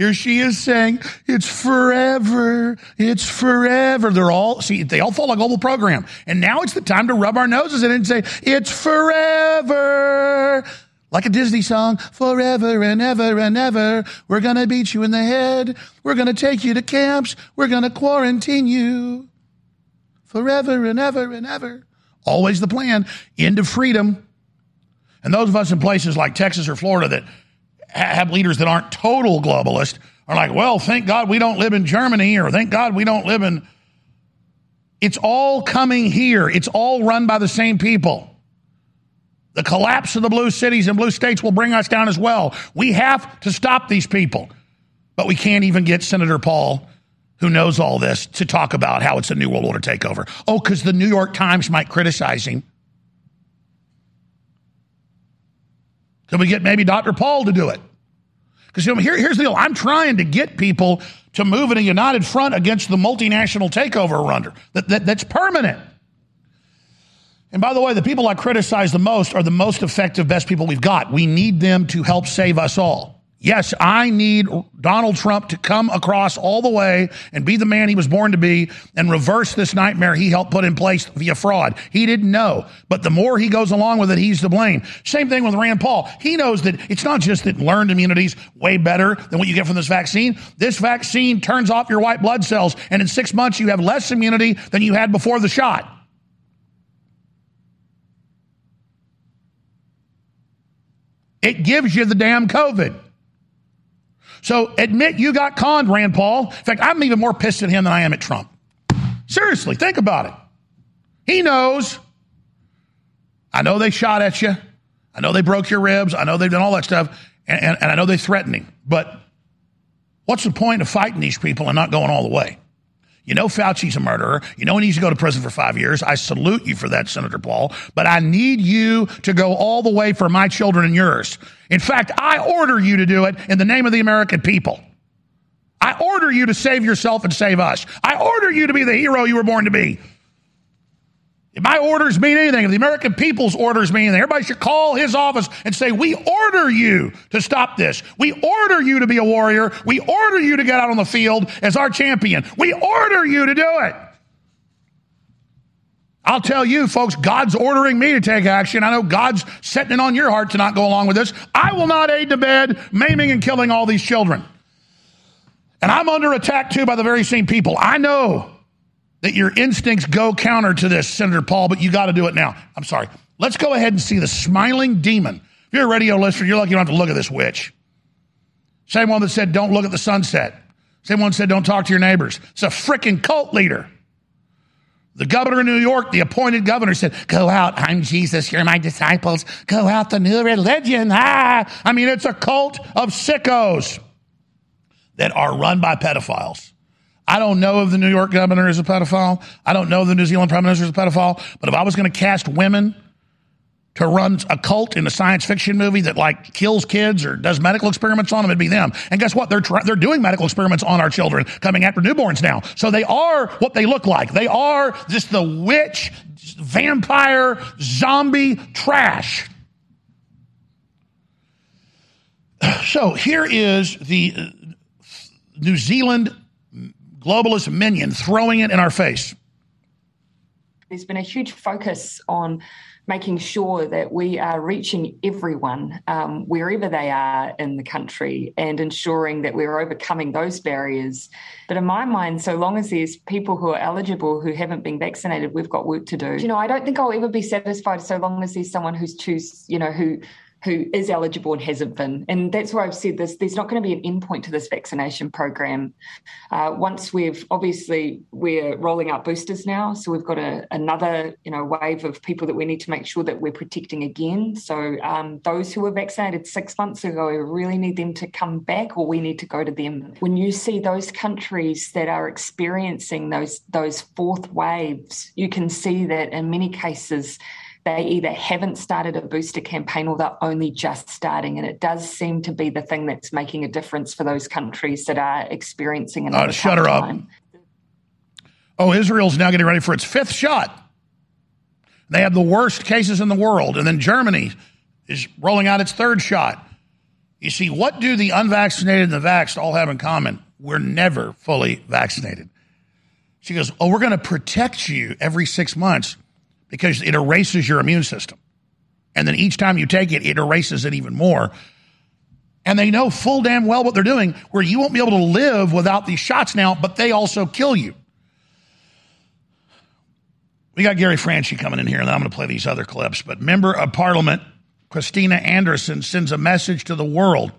here she is saying, it's forever. It's forever. They're all, see, they all follow a global program. And now it's the time to rub our noses in it and say, it's forever. Like a Disney song, forever and ever and ever. We're going to beat you in the head. We're going to take you to camps. We're going to quarantine you. Forever and ever and ever. Always the plan. End of freedom. And those of us in places like Texas or Florida that have leaders that aren't total globalists are like, well, thank God we don't live in Germany or thank God we don't live in. It's all coming here. It's all run by the same people. The collapse of the blue cities and blue states will bring us down as well. We have to stop these people. But we can't even get Senator Paul, who knows all this, to talk about how it's a New World Order takeover. Oh, because the New York Times might criticize him. Can we get maybe Dr. Paul to do it? Because you know, here, here's the deal. I'm trying to get people to move in a united front against the multinational takeover under. That, that, that's permanent. And by the way, the people I criticize the most are the most effective, best people we've got. We need them to help save us all. Yes, I need Donald Trump to come across all the way and be the man he was born to be and reverse this nightmare he helped put in place via fraud. He didn't know, but the more he goes along with it, he's to blame. Same thing with Rand Paul. He knows that it's not just that learned immunity's way better than what you get from this vaccine. This vaccine turns off your white blood cells, and in six months, you have less immunity than you had before the shot. It gives you the damn COVID. So admit you got conned, Rand Paul. In fact, I'm even more pissed at him than I am at Trump. Seriously, think about it. He knows. I know they shot at you. I know they broke your ribs. I know they've done all that stuff. And, and, and I know they threatened him. But what's the point of fighting these people and not going all the way? You know Fauci's a murderer. You know he needs to go to prison for five years. I salute you for that, Senator Paul. But I need you to go all the way for my children and yours. In fact, I order you to do it in the name of the American people. I order you to save yourself and save us. I order you to be the hero you were born to be. If my orders mean anything, if the American people's orders mean anything, everybody should call his office and say, We order you to stop this. We order you to be a warrior. We order you to get out on the field as our champion. We order you to do it. I'll tell you, folks, God's ordering me to take action. I know God's setting it on your heart to not go along with this. I will not aid to bed maiming and killing all these children. And I'm under attack too by the very same people. I know that your instincts go counter to this, Senator Paul, but you got to do it now. I'm sorry. Let's go ahead and see the smiling demon. If you're a radio listener, you're lucky you don't have to look at this witch. Same one that said, don't look at the sunset. Same one said, don't talk to your neighbors. It's a freaking cult leader. The governor of New York, the appointed governor, said, Go out, I'm Jesus, you're my disciples. Go out, the new religion. Ah! I mean, it's a cult of sickos that are run by pedophiles. I don't know if the New York governor is a pedophile. I don't know if the New Zealand prime minister is a pedophile. But if I was going to cast women to run a cult in a science fiction movie that like kills kids or does medical experiments on them, it'd be them. And guess what? They're try- they're doing medical experiments on our children, coming after newborns now. So they are what they look like. They are just the witch, vampire, zombie trash. So here is the uh, New Zealand globalist minion throwing it in our face. There's been a huge focus on making sure that we are reaching everyone um, wherever they are in the country and ensuring that we're overcoming those barriers. But in my mind, so long as there's people who are eligible who haven't been vaccinated, we've got work to do. You know, I don't think I'll ever be satisfied so long as there's someone who's choose, you know, who who is eligible and hasn't been. And that's why I've said this there's not going to be an endpoint to this vaccination program. Uh, once we've obviously, we're rolling out boosters now. So we've got a, another you know, wave of people that we need to make sure that we're protecting again. So um, those who were vaccinated six months ago, we really need them to come back or we need to go to them. When you see those countries that are experiencing those, those fourth waves, you can see that in many cases, they either haven't started a booster campaign or they're only just starting. And it does seem to be the thing that's making a difference for those countries that are experiencing an uh, shut her time. up. Oh, Israel's now getting ready for its fifth shot. They have the worst cases in the world. And then Germany is rolling out its third shot. You see, what do the unvaccinated and the vaxxed all have in common? We're never fully vaccinated. She goes, Oh, we're going to protect you every six months because it erases your immune system. And then each time you take it, it erases it even more. And they know full damn well what they're doing, where you won't be able to live without these shots now, but they also kill you. We got Gary Franchi coming in here, and I'm going to play these other clips. But member of parliament, Christina Anderson, sends a message to the world.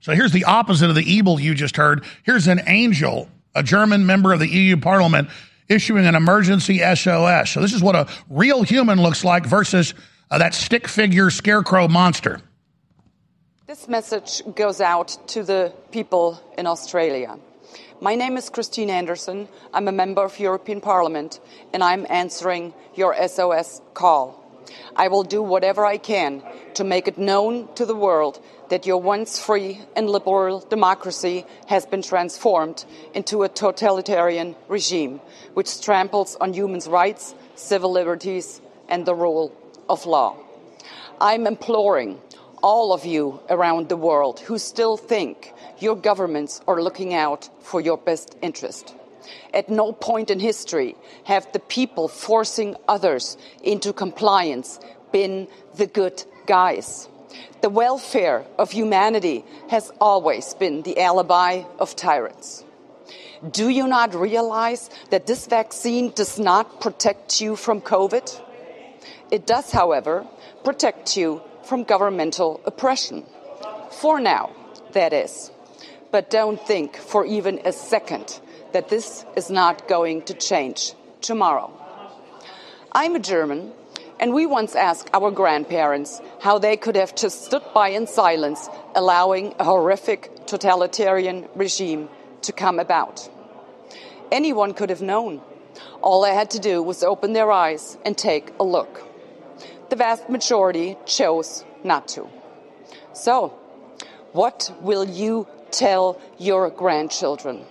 So here's the opposite of the evil you just heard. Here's an angel, a German member of the EU parliament, issuing an emergency SOS. So this is what a real human looks like versus uh, that stick figure scarecrow monster. This message goes out to the people in Australia. My name is Christine Anderson. I'm a member of European Parliament and I'm answering your SOS call. I will do whatever I can to make it known to the world that your once free and liberal democracy has been transformed into a totalitarian regime which tramples on human rights, civil liberties, and the rule of law. I'm imploring all of you around the world who still think your governments are looking out for your best interest. At no point in history have the people forcing others into compliance been the good guys. The welfare of humanity has always been the alibi of tyrants. Do you not realize that this vaccine does not protect you from COVID? It does, however, protect you from governmental oppression. For now, that is. But don't think for even a second that this is not going to change tomorrow. I'm a German and we once asked our grandparents how they could have just stood by in silence, allowing a horrific totalitarian regime to come about. Anyone could have known. All they had to do was open their eyes and take a look. The vast majority chose not to. So, what will you tell your grandchildren?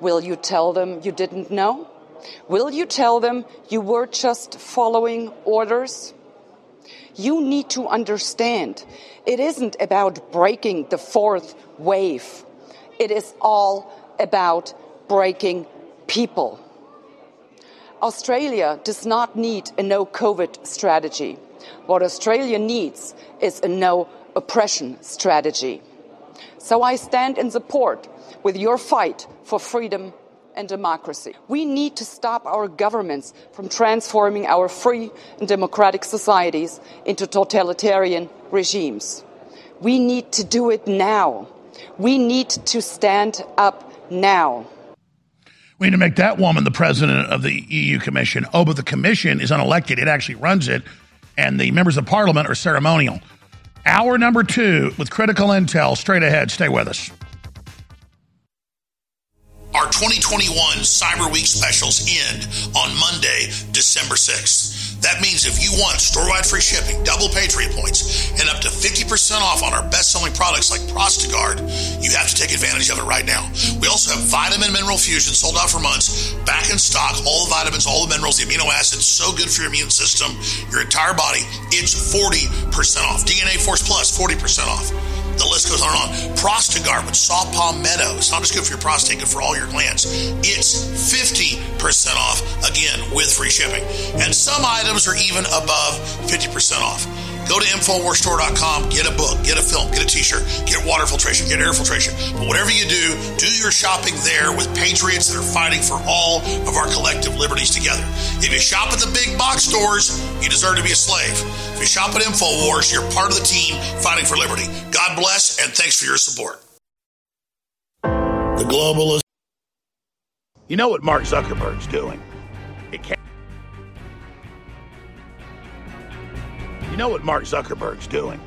Will you tell them you didn't know? Will you tell them you were just following orders? You need to understand it isn't about breaking the fourth wave, it is all about breaking people. Australia does not need a no COVID strategy. What Australia needs is a no oppression strategy. So I stand in support with your fight for freedom and democracy. We need to stop our governments from transforming our free and democratic societies into totalitarian regimes. We need to do it now. We need to stand up now. We need to make that woman the president of the EU Commission. Oh, but the commission is unelected. It actually runs it, and the members of parliament are ceremonial. Hour number two with critical intel straight ahead. Stay with us. Our 2021 Cyber Week specials end on Monday, December 6th. That means if you want store-wide free shipping, double Patriot points, and up to 50% off on our best-selling products like Prostagard, you have to take advantage of it right now. We also have Vitamin Mineral Fusion sold out for months, back in stock, all the vitamins, all the minerals, the amino acids, so good for your immune system, your entire body. It's 40% off. DNA Force Plus, 40% off. The list goes on and on. Prostagard with saw palmetto. It's not just good for your prostate, good for all your glands. It's 50% off, again, with free shipping. And some items are even above 50% off. Go to InfoWarsStore.com, get a book, get a film, get a t shirt, get water filtration, get air filtration. But whatever you do, do your shopping there with patriots that are fighting for all of our collective liberties together. If you shop at the big box stores, you deserve to be a slave. If you shop at InfoWars, you're part of the team fighting for liberty. God bless, and thanks for your support. The globalist. You know what Mark Zuckerberg's doing? You know what Mark Zuckerberg's doing?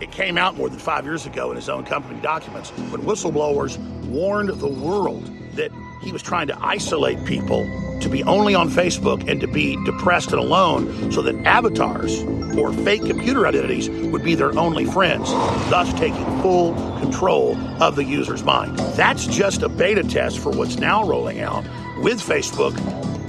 It came out more than five years ago in his own company documents when whistleblowers warned the world that he was trying to isolate people to be only on Facebook and to be depressed and alone so that avatars or fake computer identities would be their only friends, thus taking full control of the user's mind. That's just a beta test for what's now rolling out with Facebook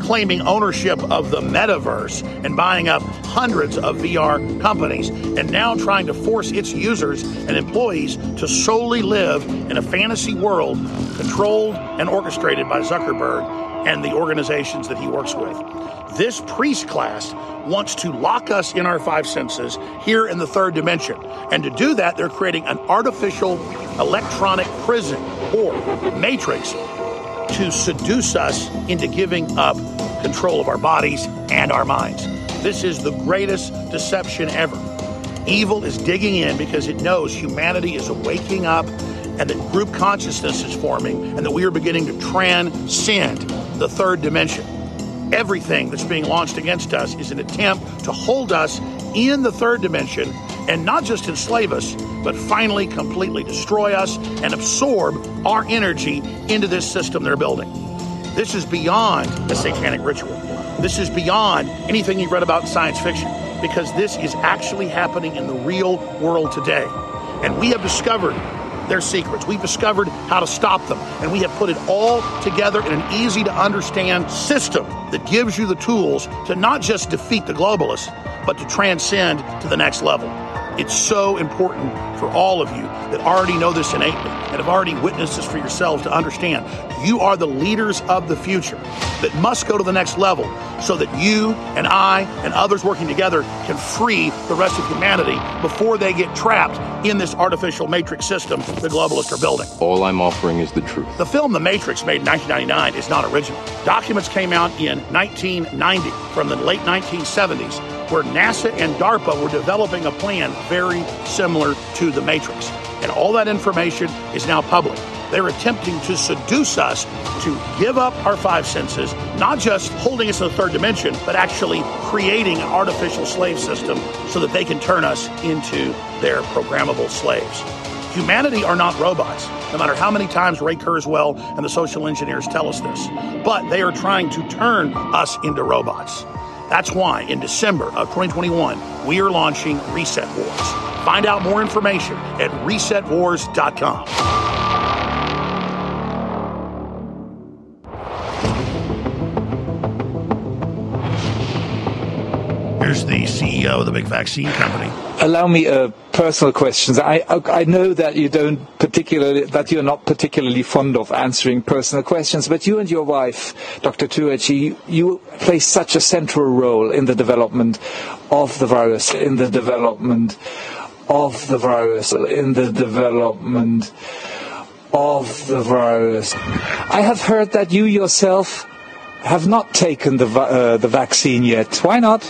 claiming ownership of the metaverse and buying up hundreds of VR companies, and now trying to force its users and employees to solely live in a fantasy world controlled and orchestrated by Zuckerberg and the organizations that he works with. This priest class wants to lock us in our five senses here in the third dimension. And to do that, they're creating an artificial electronic prison or matrix to seduce us into giving up control of our bodies and our minds. This is the greatest deception ever. Evil is digging in because it knows humanity is waking up and that group consciousness is forming and that we are beginning to transcend the third dimension. Everything that's being launched against us is an attempt to hold us in the third dimension and not just enslave us, but finally completely destroy us and absorb our energy into this system they're building. This is beyond a satanic ritual. This is beyond anything you've read about in science fiction because this is actually happening in the real world today. And we have discovered their secrets. We've discovered how to stop them. And we have put it all together in an easy to understand system that gives you the tools to not just defeat the globalists, but to transcend to the next level. It's so important for all of you that already know this innately and have already witnessed this for yourselves to understand. You are the leaders of the future that must go to the next level so that you and I and others working together can free the rest of humanity before they get trapped in this artificial matrix system the globalists are building. All I'm offering is the truth. The film The Matrix, made in 1999, is not original. Documents came out in 1990 from the late 1970s where NASA and DARPA were developing a plan very similar to the Matrix. And all that information is now public. They're attempting to seduce us to give up our five senses, not just holding us in the third dimension, but actually creating an artificial slave system so that they can turn us into their programmable slaves. Humanity are not robots, no matter how many times Ray Kurzweil and the social engineers tell us this. But they are trying to turn us into robots. That's why in December of 2021, we are launching Reset Wars. Find out more information at resetwars.com. Of the big vaccine company. Allow me a personal question. I I know that you don't particularly that you're not particularly fond of answering personal questions, but you and your wife, Dr. Tureci, you, you play such a central role in the development of the virus, in the development of the virus, in the development of the virus. I have heard that you yourself have not taken the, uh, the vaccine yet. Why not?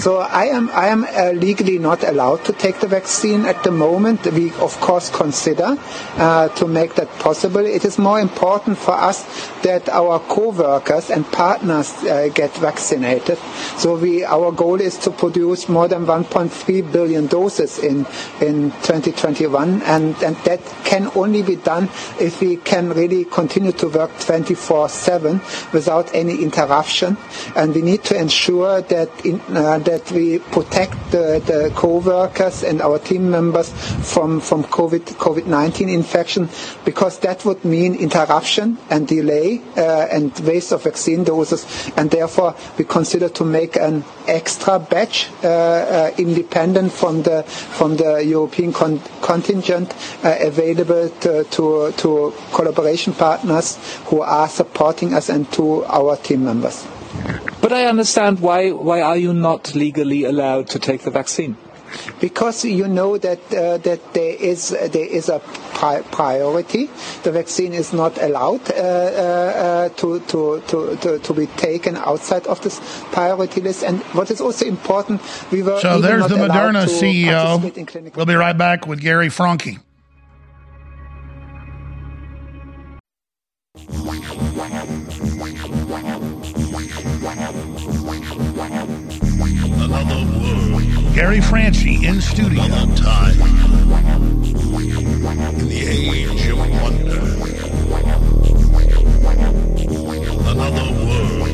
So I am I am uh, legally not allowed to take the vaccine at the moment. We of course consider uh, to make that possible. It is more important for us that our co-workers and partners uh, get vaccinated. So we our goal is to produce more than 1.3 billion doses in in 2021, and and that can only be done if we can really continue to work 24/7 without any interruption. And we need to ensure that in, uh, that we protect the, the co-workers and our team members from, from COVID, COVID-19 infection because that would mean interruption and delay uh, and waste of vaccine doses and therefore we consider to make an extra batch uh, uh, independent from the from the European con- contingent uh, available to, to, to collaboration partners who are supporting us and to our team members. But I understand why why are you not legally allowed to take the vaccine? Because you know that uh, that there is there is a pri- priority. The vaccine is not allowed uh, uh, to, to, to, to, to be taken outside of this priority list. And what is also important, we were so there's the Moderna CEO. We'll be right back with Gary Franchi. Gary Franchi in studio. Another time. In the age of wonder. Another world.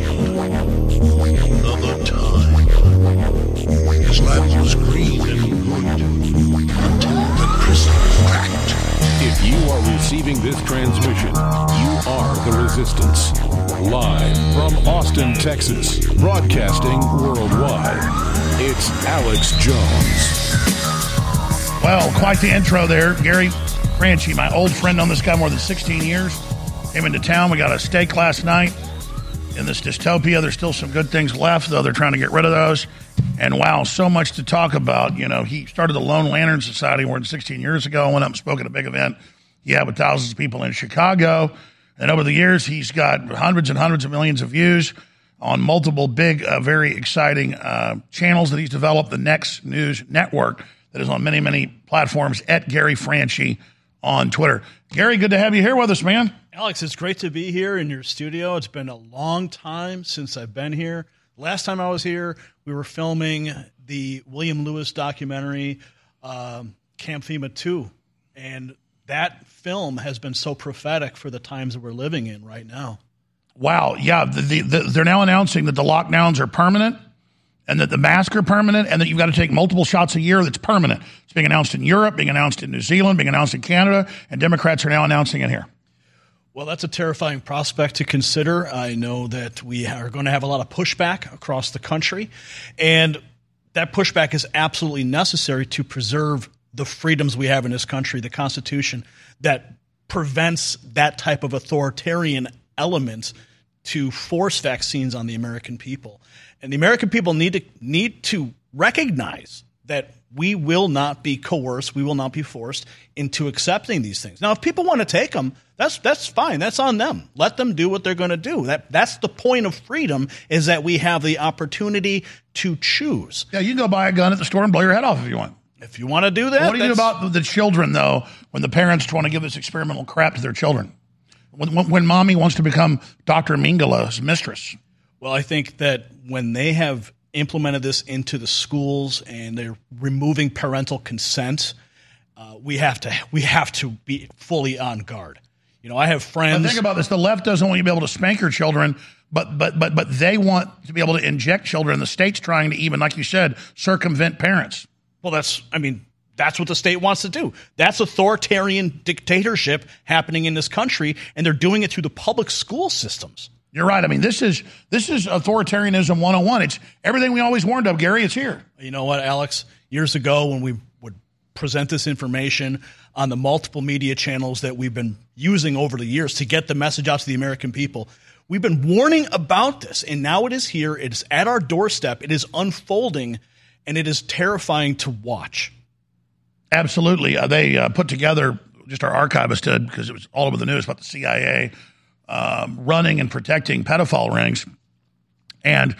Another time. His land was green and you are receiving this transmission, you are the resistance. Live from Austin, Texas, broadcasting worldwide, it's Alex Jones. Well, quite the intro there. Gary Franchi, my old friend on this guy more than 16 years, came into town. We got a steak last night in this dystopia. There's still some good things left, though they're trying to get rid of those. And wow, so much to talk about. You know, he started the Lone Lantern Society more than 16 years ago, went up and spoke at a big event he had with thousands of people in Chicago. And over the years, he's got hundreds and hundreds of millions of views on multiple big, uh, very exciting uh, channels that he's developed. The Next News Network that is on many, many platforms at Gary Franchi on Twitter. Gary, good to have you here with us, man. Alex, it's great to be here in your studio. It's been a long time since I've been here. Last time I was here, we were filming the William Lewis documentary, um, Camp FEMA 2. And that film has been so prophetic for the times that we're living in right now. Wow. Yeah. The, the, the, they're now announcing that the lockdowns are permanent and that the masks are permanent and that you've got to take multiple shots a year that's permanent. It's being announced in Europe, being announced in New Zealand, being announced in Canada, and Democrats are now announcing it here. Well, that's a terrifying prospect to consider. I know that we are going to have a lot of pushback across the country, and that pushback is absolutely necessary to preserve the freedoms we have in this country, the Constitution, that prevents that type of authoritarian element to force vaccines on the American people. And the American people need to need to recognize that we will not be coerced, we will not be forced into accepting these things. Now, if people want to take them, that's that's fine. That's on them. Let them do what they're going to do. That that's the point of freedom is that we have the opportunity to choose. Yeah, you can go buy a gun at the store and blow your head off if you want. If you want to do that, what do you do about the children though? When the parents want to give this experimental crap to their children, when, when, when mommy wants to become Doctor Mengele's mistress. Well, I think that when they have implemented this into the schools and they're removing parental consent, uh, we have to we have to be fully on guard. You know, I have friends. But think about this: the left doesn't want you to be able to spank your children, but but but but they want to be able to inject children. The state's trying to even, like you said, circumvent parents. Well, that's, I mean, that's what the state wants to do. That's authoritarian dictatorship happening in this country, and they're doing it through the public school systems. You're right. I mean, this is this is authoritarianism 101. It's everything we always warned of, Gary. It's here. You know what, Alex? Years ago, when we would present this information on the multiple media channels that we've been using over the years to get the message out to the American people, we've been warning about this, and now it is here. It is at our doorstep. It is unfolding, and it is terrifying to watch. Absolutely. Uh, they uh, put together, just our archivist did, because it was all over the news about the CIA um, running and protecting pedophile rings. And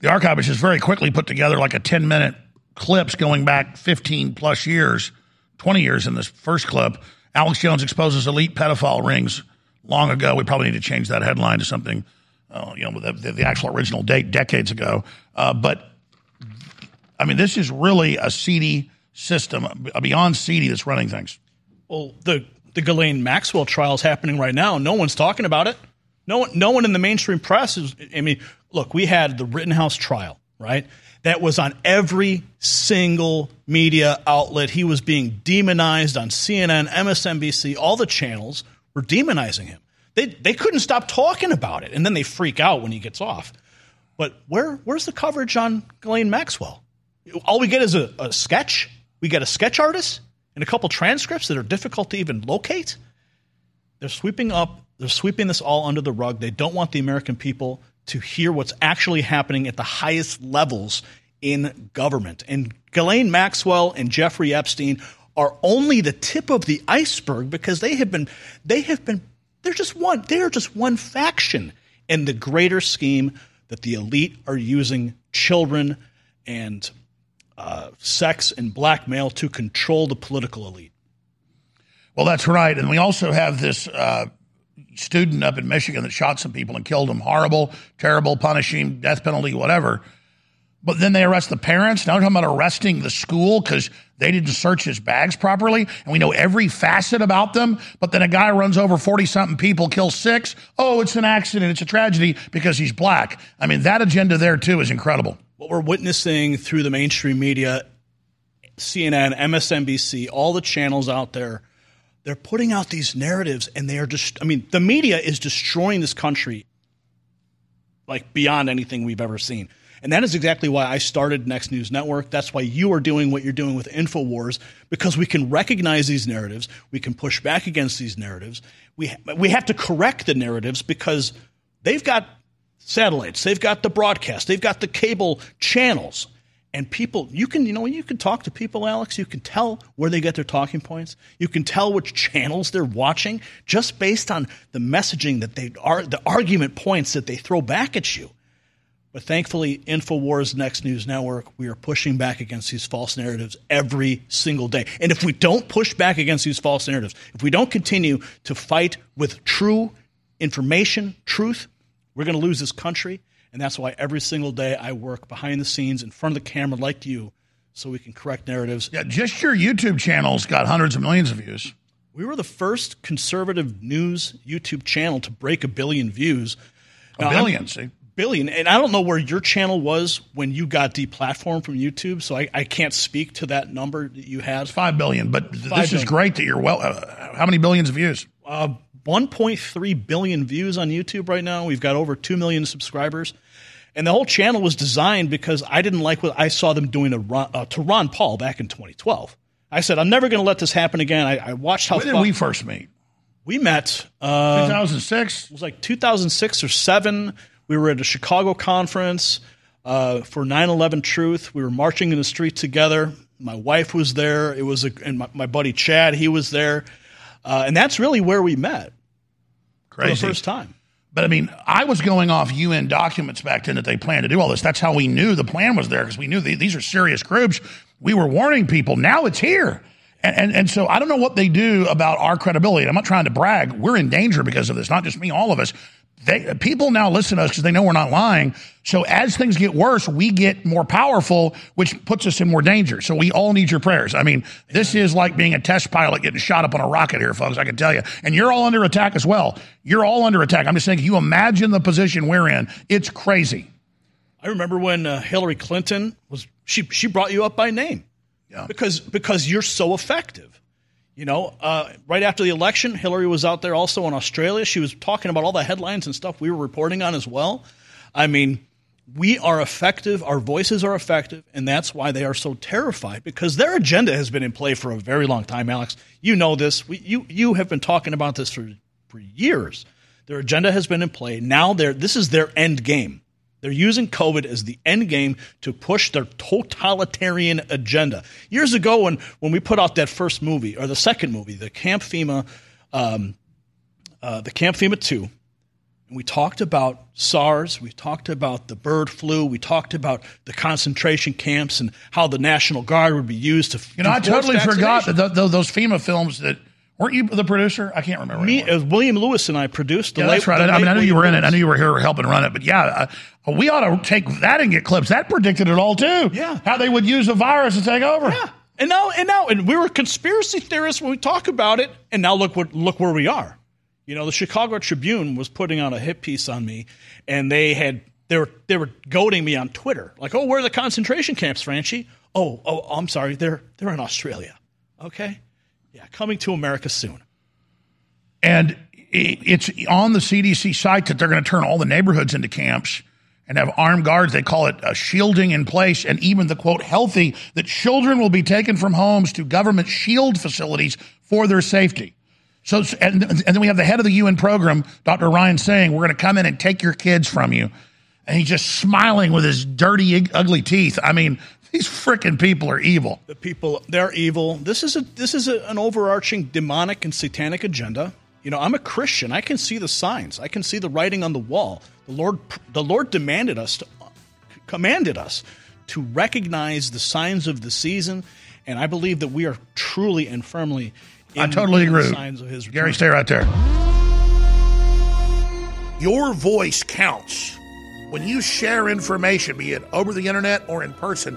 the archivist has very quickly put together like a 10 minute clips going back 15 plus years, 20 years in this first clip. Alex Jones exposes elite pedophile rings long ago. We probably need to change that headline to something, uh, you know, the, the, the, actual original date decades ago. Uh, but I mean, this is really a seedy system, beyond seedy that's running things. Well, the the Ghislaine Maxwell trial is happening right now. No one's talking about it. No one, no one in the mainstream press is. I mean, look, we had the Rittenhouse trial, right? That was on every single media outlet. He was being demonized on CNN, MSNBC, all the channels were demonizing him. They they couldn't stop talking about it, and then they freak out when he gets off. But where where's the coverage on Ghislaine Maxwell? All we get is a, a sketch. We get a sketch artist and a couple transcripts that are difficult to even locate. They're sweeping up, they're sweeping this all under the rug. They don't want the American people to hear what's actually happening at the highest levels in government. And Ghislaine Maxwell and Jeffrey Epstein are only the tip of the iceberg because they have been they have been they're just one they're just one faction in the greater scheme that the elite are using children and uh, sex and blackmail to control the political elite. Well, that's right. And we also have this uh, student up in Michigan that shot some people and killed them. Horrible, terrible, punishing, death penalty, whatever. But then they arrest the parents. Now we're talking about arresting the school because they didn't search his bags properly. And we know every facet about them. But then a guy runs over 40 something people, kills six. Oh, it's an accident. It's a tragedy because he's black. I mean, that agenda there, too, is incredible what we're witnessing through the mainstream media, CNN, MSNBC, all the channels out there, they're putting out these narratives and they are just, I mean, the media is destroying this country like beyond anything we've ever seen. And that is exactly why I started Next News Network. That's why you are doing what you're doing with InfoWars, because we can recognize these narratives. We can push back against these narratives. We, we have to correct the narratives because they've got satellites, they've got the broadcast, they've got the cable channels. And people, you can, you know, you can talk to people, Alex, you can tell where they get their talking points. You can tell which channels they're watching just based on the messaging that they are, the argument points that they throw back at you. But thankfully, InfoWars Next News Network, we are pushing back against these false narratives every single day. And if we don't push back against these false narratives, if we don't continue to fight with true information, truth, we're going to lose this country. And that's why every single day I work behind the scenes in front of the camera like you so we can correct narratives. Yeah, just your YouTube channel's got hundreds of millions of views. We were the first conservative news YouTube channel to break a billion views. A now, 1000000000 see? Billion. And I don't know where your channel was when you got deplatformed from YouTube, so I, I can't speak to that number that you had. It's five billion, but th- this is great that you're well. Uh, how many billions of views? Uh, 1.3 billion views on YouTube right now. We've got over 2 million subscribers. And the whole channel was designed because I didn't like what I saw them doing to Ron, uh, to Ron Paul back in 2012. I said, I'm never going to let this happen again. I, I watched how. When did we first meet? We met. Uh, 2006? It was like 2006 or 7. We were at a Chicago conference uh, for 9 11 Truth. We were marching in the street together. My wife was there. It was a, and my, my buddy Chad, he was there. Uh, and that's really where we met. Crazy. For the first time. But I mean, I was going off UN documents back then that they planned to do all this. That's how we knew the plan was there because we knew these are serious groups. We were warning people. Now it's here. And, and, and so I don't know what they do about our credibility. I'm not trying to brag. We're in danger because of this, not just me, all of us. They, people now listen to us because they know we're not lying. So as things get worse, we get more powerful, which puts us in more danger. So we all need your prayers. I mean, this is like being a test pilot getting shot up on a rocket here, folks. I can tell you. And you're all under attack as well. You're all under attack. I'm just saying, you imagine the position we're in. It's crazy. I remember when uh, Hillary Clinton was she she brought you up by name. Yeah. Because because you're so effective You know, uh, right after the election, Hillary was out there also in Australia. She was talking about all the headlines and stuff we were reporting on as well. I mean, we are effective, our voices are effective, and that's why they are so terrified because their agenda has been in play for a very long time, Alex. You know this. We, you, you have been talking about this for, for years. Their agenda has been in play. Now they're, this is their end game. They're using COVID as the end game to push their totalitarian agenda. Years ago, when, when we put out that first movie, or the second movie, the Camp FEMA, um, uh, the Camp FEMA 2, and we talked about SARS, we talked about the bird flu, we talked about the concentration camps and how the National Guard would be used to. You know, I totally forgot that th- th- those FEMA films that weren't you the producer? I can't remember. Me, uh, William Lewis and I produced. The yeah, late, that's right. the I mean, I knew late you were in it. I knew you were here helping run it. But yeah, uh, we ought to take that and get clips. That predicted it all too. Yeah, how they would use a virus to take over. Yeah, and now and now and we were conspiracy theorists when we talk about it, and now look what look where we are. You know, the Chicago Tribune was putting out a hit piece on me, and they had they were they were goading me on Twitter, like, "Oh, where are the concentration camps, Franchi? Oh, oh, I'm sorry, they're they're in Australia. Okay, yeah, coming to America soon." And it's on the CDC site that they're going to turn all the neighborhoods into camps and have armed guards. They call it a shielding in place, and even the quote healthy that children will be taken from homes to government shield facilities for their safety. So, and, and then we have the head of the UN program, Dr. Ryan, saying we're going to come in and take your kids from you, and he's just smiling with his dirty, ugly teeth. I mean, these freaking people are evil. The people, they're evil. This is a this is a, an overarching demonic and satanic agenda. You know, I'm a Christian. I can see the signs. I can see the writing on the wall. The Lord, the Lord demanded us to, commanded us to recognize the signs of the season, and I believe that we are truly and firmly. In I totally the agree. Signs of His return. Gary, stay right there. Your voice counts. When you share information, be it over the internet or in person,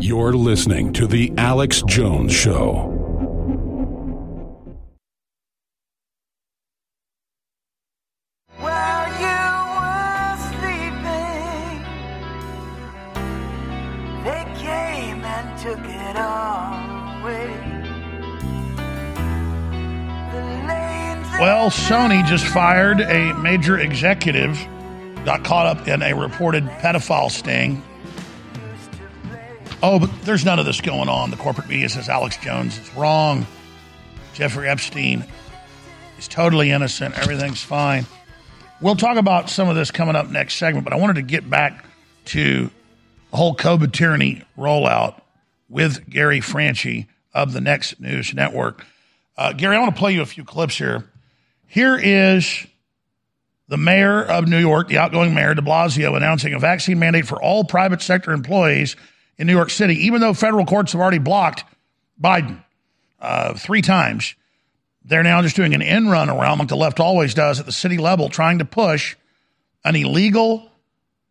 You're listening to The Alex Jones Show. While you were sleeping, they came and took it all away. The lanes Well, Sony just fired a major executive, got caught up in a reported pedophile sting. Oh, but there's none of this going on. The corporate media says Alex Jones is wrong. Jeffrey Epstein is totally innocent. Everything's fine. We'll talk about some of this coming up next segment, but I wanted to get back to the whole COVID tyranny rollout with Gary Franchi of the Next News Network. Uh, Gary, I want to play you a few clips here. Here is the mayor of New York, the outgoing mayor de Blasio, announcing a vaccine mandate for all private sector employees in New York City, even though federal courts have already blocked Biden uh, three times. They're now just doing an end run around, like the left always does at the city level, trying to push an illegal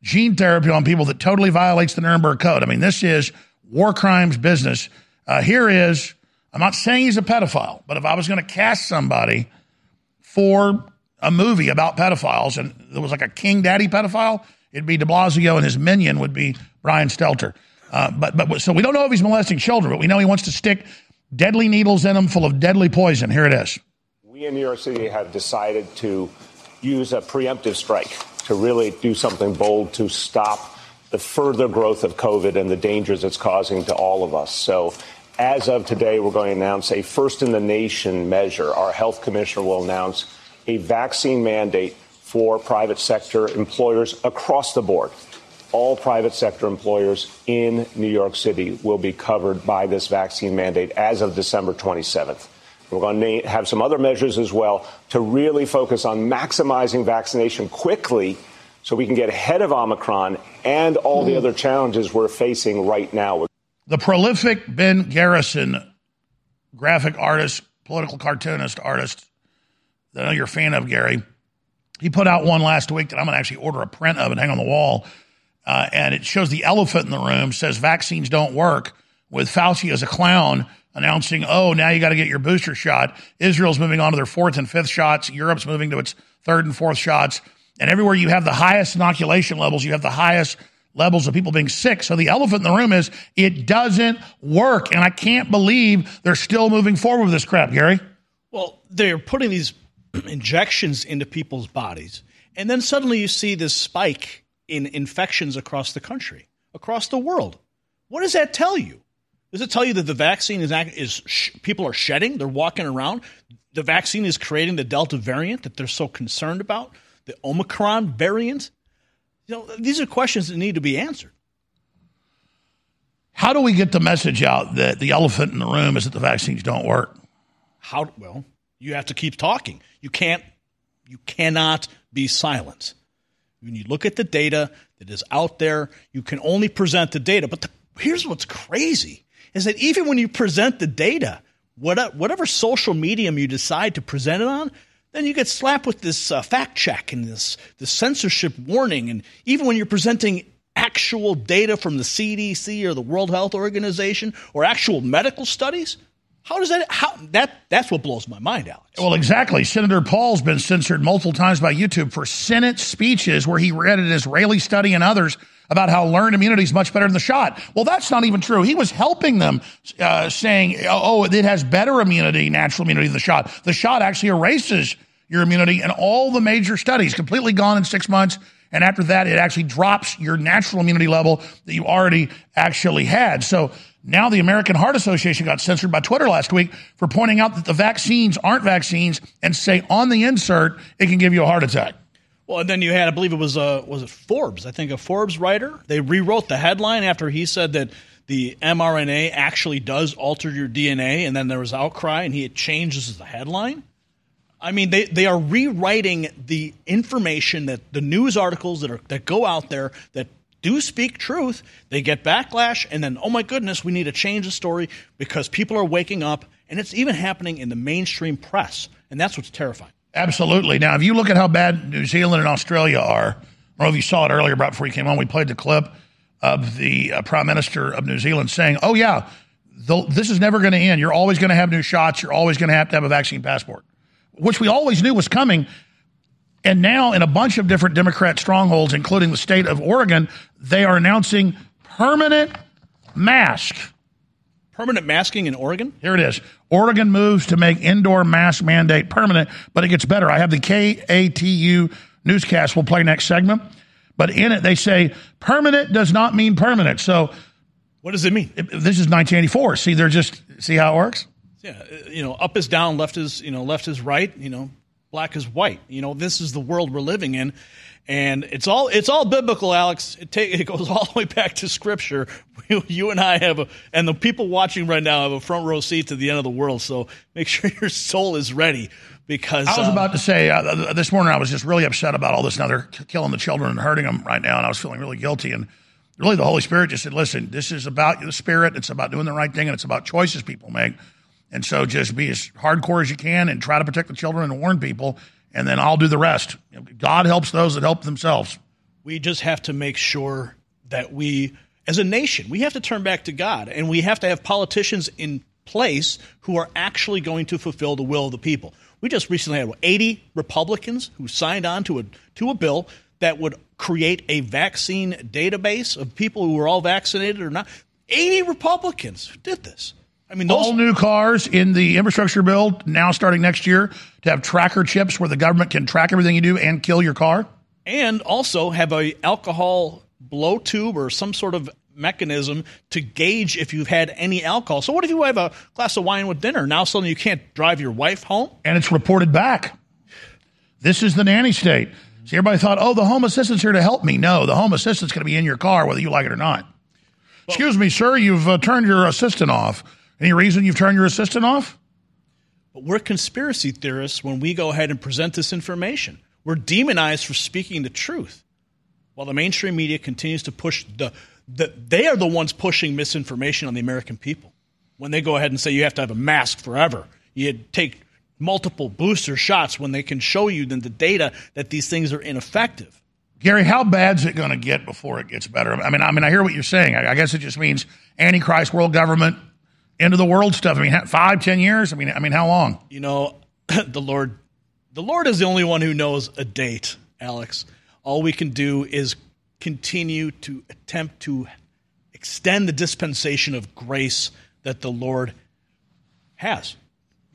gene therapy on people that totally violates the Nuremberg Code. I mean, this is war crimes business. Uh, here is, I'm not saying he's a pedophile, but if I was going to cast somebody for a movie about pedophiles and there was like a king daddy pedophile, it'd be de Blasio and his minion would be Brian Stelter. Uh, but, but so we don't know if he's molesting children, but we know he wants to stick deadly needles in them full of deadly poison. Here it is. We in New York City have decided to use a preemptive strike to really do something bold to stop the further growth of COVID and the dangers it's causing to all of us. So, as of today, we're going to announce a first in the nation measure. Our health commissioner will announce a vaccine mandate for private sector employers across the board. All private sector employers in New York City will be covered by this vaccine mandate as of December 27th. We're going to have some other measures as well to really focus on maximizing vaccination quickly so we can get ahead of Omicron and all the hmm. other challenges we're facing right now. The prolific Ben Garrison, graphic artist, political cartoonist, artist that I know you're a fan of, Gary, he put out one last week that I'm going to actually order a print of and hang on the wall. Uh, and it shows the elephant in the room, says vaccines don't work, with Fauci as a clown announcing, oh, now you got to get your booster shot. Israel's moving on to their fourth and fifth shots. Europe's moving to its third and fourth shots. And everywhere you have the highest inoculation levels, you have the highest levels of people being sick. So the elephant in the room is it doesn't work. And I can't believe they're still moving forward with this crap, Gary. Well, they're putting these [clears throat] injections into people's bodies. And then suddenly you see this spike in infections across the country, across the world. What does that tell you? Does it tell you that the vaccine is is sh- people are shedding? They're walking around. The vaccine is creating the Delta variant that they're so concerned about, the Omicron variant. You know, these are questions that need to be answered. How do we get the message out that the elephant in the room is that the vaccines don't work? How well, you have to keep talking. You can't you cannot be silent. When you look at the data that is out there, you can only present the data. But the, here's what's crazy is that even when you present the data, whatever social medium you decide to present it on, then you get slapped with this uh, fact check and this, this censorship warning. And even when you're presenting actual data from the CDC or the World Health Organization or actual medical studies, how does that how that that's what blows my mind, Alex. Well, exactly. Senator Paul's been censored multiple times by YouTube for Senate speeches where he read an Israeli study and others about how learned immunity is much better than the shot. Well, that's not even true. He was helping them, uh, saying, "Oh, it has better immunity, natural immunity than the shot. The shot actually erases your immunity." And all the major studies completely gone in six months. And after that, it actually drops your natural immunity level that you already actually had. So now, the American Heart Association got censored by Twitter last week for pointing out that the vaccines aren't vaccines and say on the insert it can give you a heart attack. Well, and then you had, I believe it was, uh, was it Forbes? I think a Forbes writer. They rewrote the headline after he said that the mRNA actually does alter your DNA, and then there was outcry, and he had changes the headline. I mean, they, they are rewriting the information that the news articles that are that go out there that do speak truth, they get backlash, and then, oh my goodness, we need to change the story because people are waking up, and it's even happening in the mainstream press, and that's what's terrifying. Absolutely. Now, if you look at how bad New Zealand and Australia are, I don't know if you saw it earlier, right before you came on, we played the clip of the uh, Prime Minister of New Zealand saying, oh, yeah, the, this is never going to end. You're always going to have new shots. You're always going to have to have a vaccine passport, which we always knew was coming. And now, in a bunch of different Democrat strongholds, including the state of Oregon, they are announcing permanent mask. Permanent masking in Oregon? Here it is. Oregon moves to make indoor mask mandate permanent, but it gets better. I have the KATU newscast we'll play next segment. But in it, they say permanent does not mean permanent. So, what does it mean? This is 1984. See, they're just see how it works. Yeah, uh, you know, up is down, left is you know, left is right. You know, black is white. You know, this is the world we're living in. And it's all it's all biblical, Alex. It, take, it goes [laughs] all the way back to Scripture. [laughs] You and I have, a, and the people watching right now have a front row seat to the end of the world. So make [laughs] sure your soul is ready because I was um, about to say uh, this morning I was just really upset about all this. Now they're killing the children and hurting them right now, and I was feeling really guilty. And really, the Holy Spirit just said, "Listen, this is about the Spirit. It's about doing the right thing, and it's about choices people make. And so, just be as hardcore as you can, and try to protect the children and warn people, and then I'll do the rest. God helps those that help themselves. we just have to make sure that we, as a nation, we have to turn back to God, and we have to have politicians in place who are actually going to fulfill the will of the people. We just recently had what, 80 Republicans who signed on to a to a bill that would create a vaccine database of people who were all vaccinated or not. 80 Republicans did this. I mean, those all new cars in the infrastructure bill now starting next year to have tracker chips where the government can track everything you do and kill your car. and also have a alcohol blow tube or some sort of mechanism to gauge if you've had any alcohol. So what if you have a glass of wine with dinner? Now suddenly you can't drive your wife home? and it's reported back. This is the nanny state. See, everybody thought, oh, the home assistant's here to help me. No, the home assistant's going to be in your car whether you like it or not. Excuse me, sir, you've uh, turned your assistant off. Any reason you've turned your assistant off? But we're conspiracy theorists when we go ahead and present this information. We're demonized for speaking the truth. While the mainstream media continues to push the, the they are the ones pushing misinformation on the American people. When they go ahead and say you have to have a mask forever, you take multiple booster shots when they can show you then the data that these things are ineffective. Gary, how bad's it going to get before it gets better? I mean, I mean, I hear what you're saying. I, I guess it just means Antichrist, world government, end of the world stuff. I mean, five, ten years. I mean, I mean, how long? You know, [laughs] the Lord the Lord is the only one who knows a date, Alex. All we can do is continue to attempt to extend the dispensation of grace that the Lord has.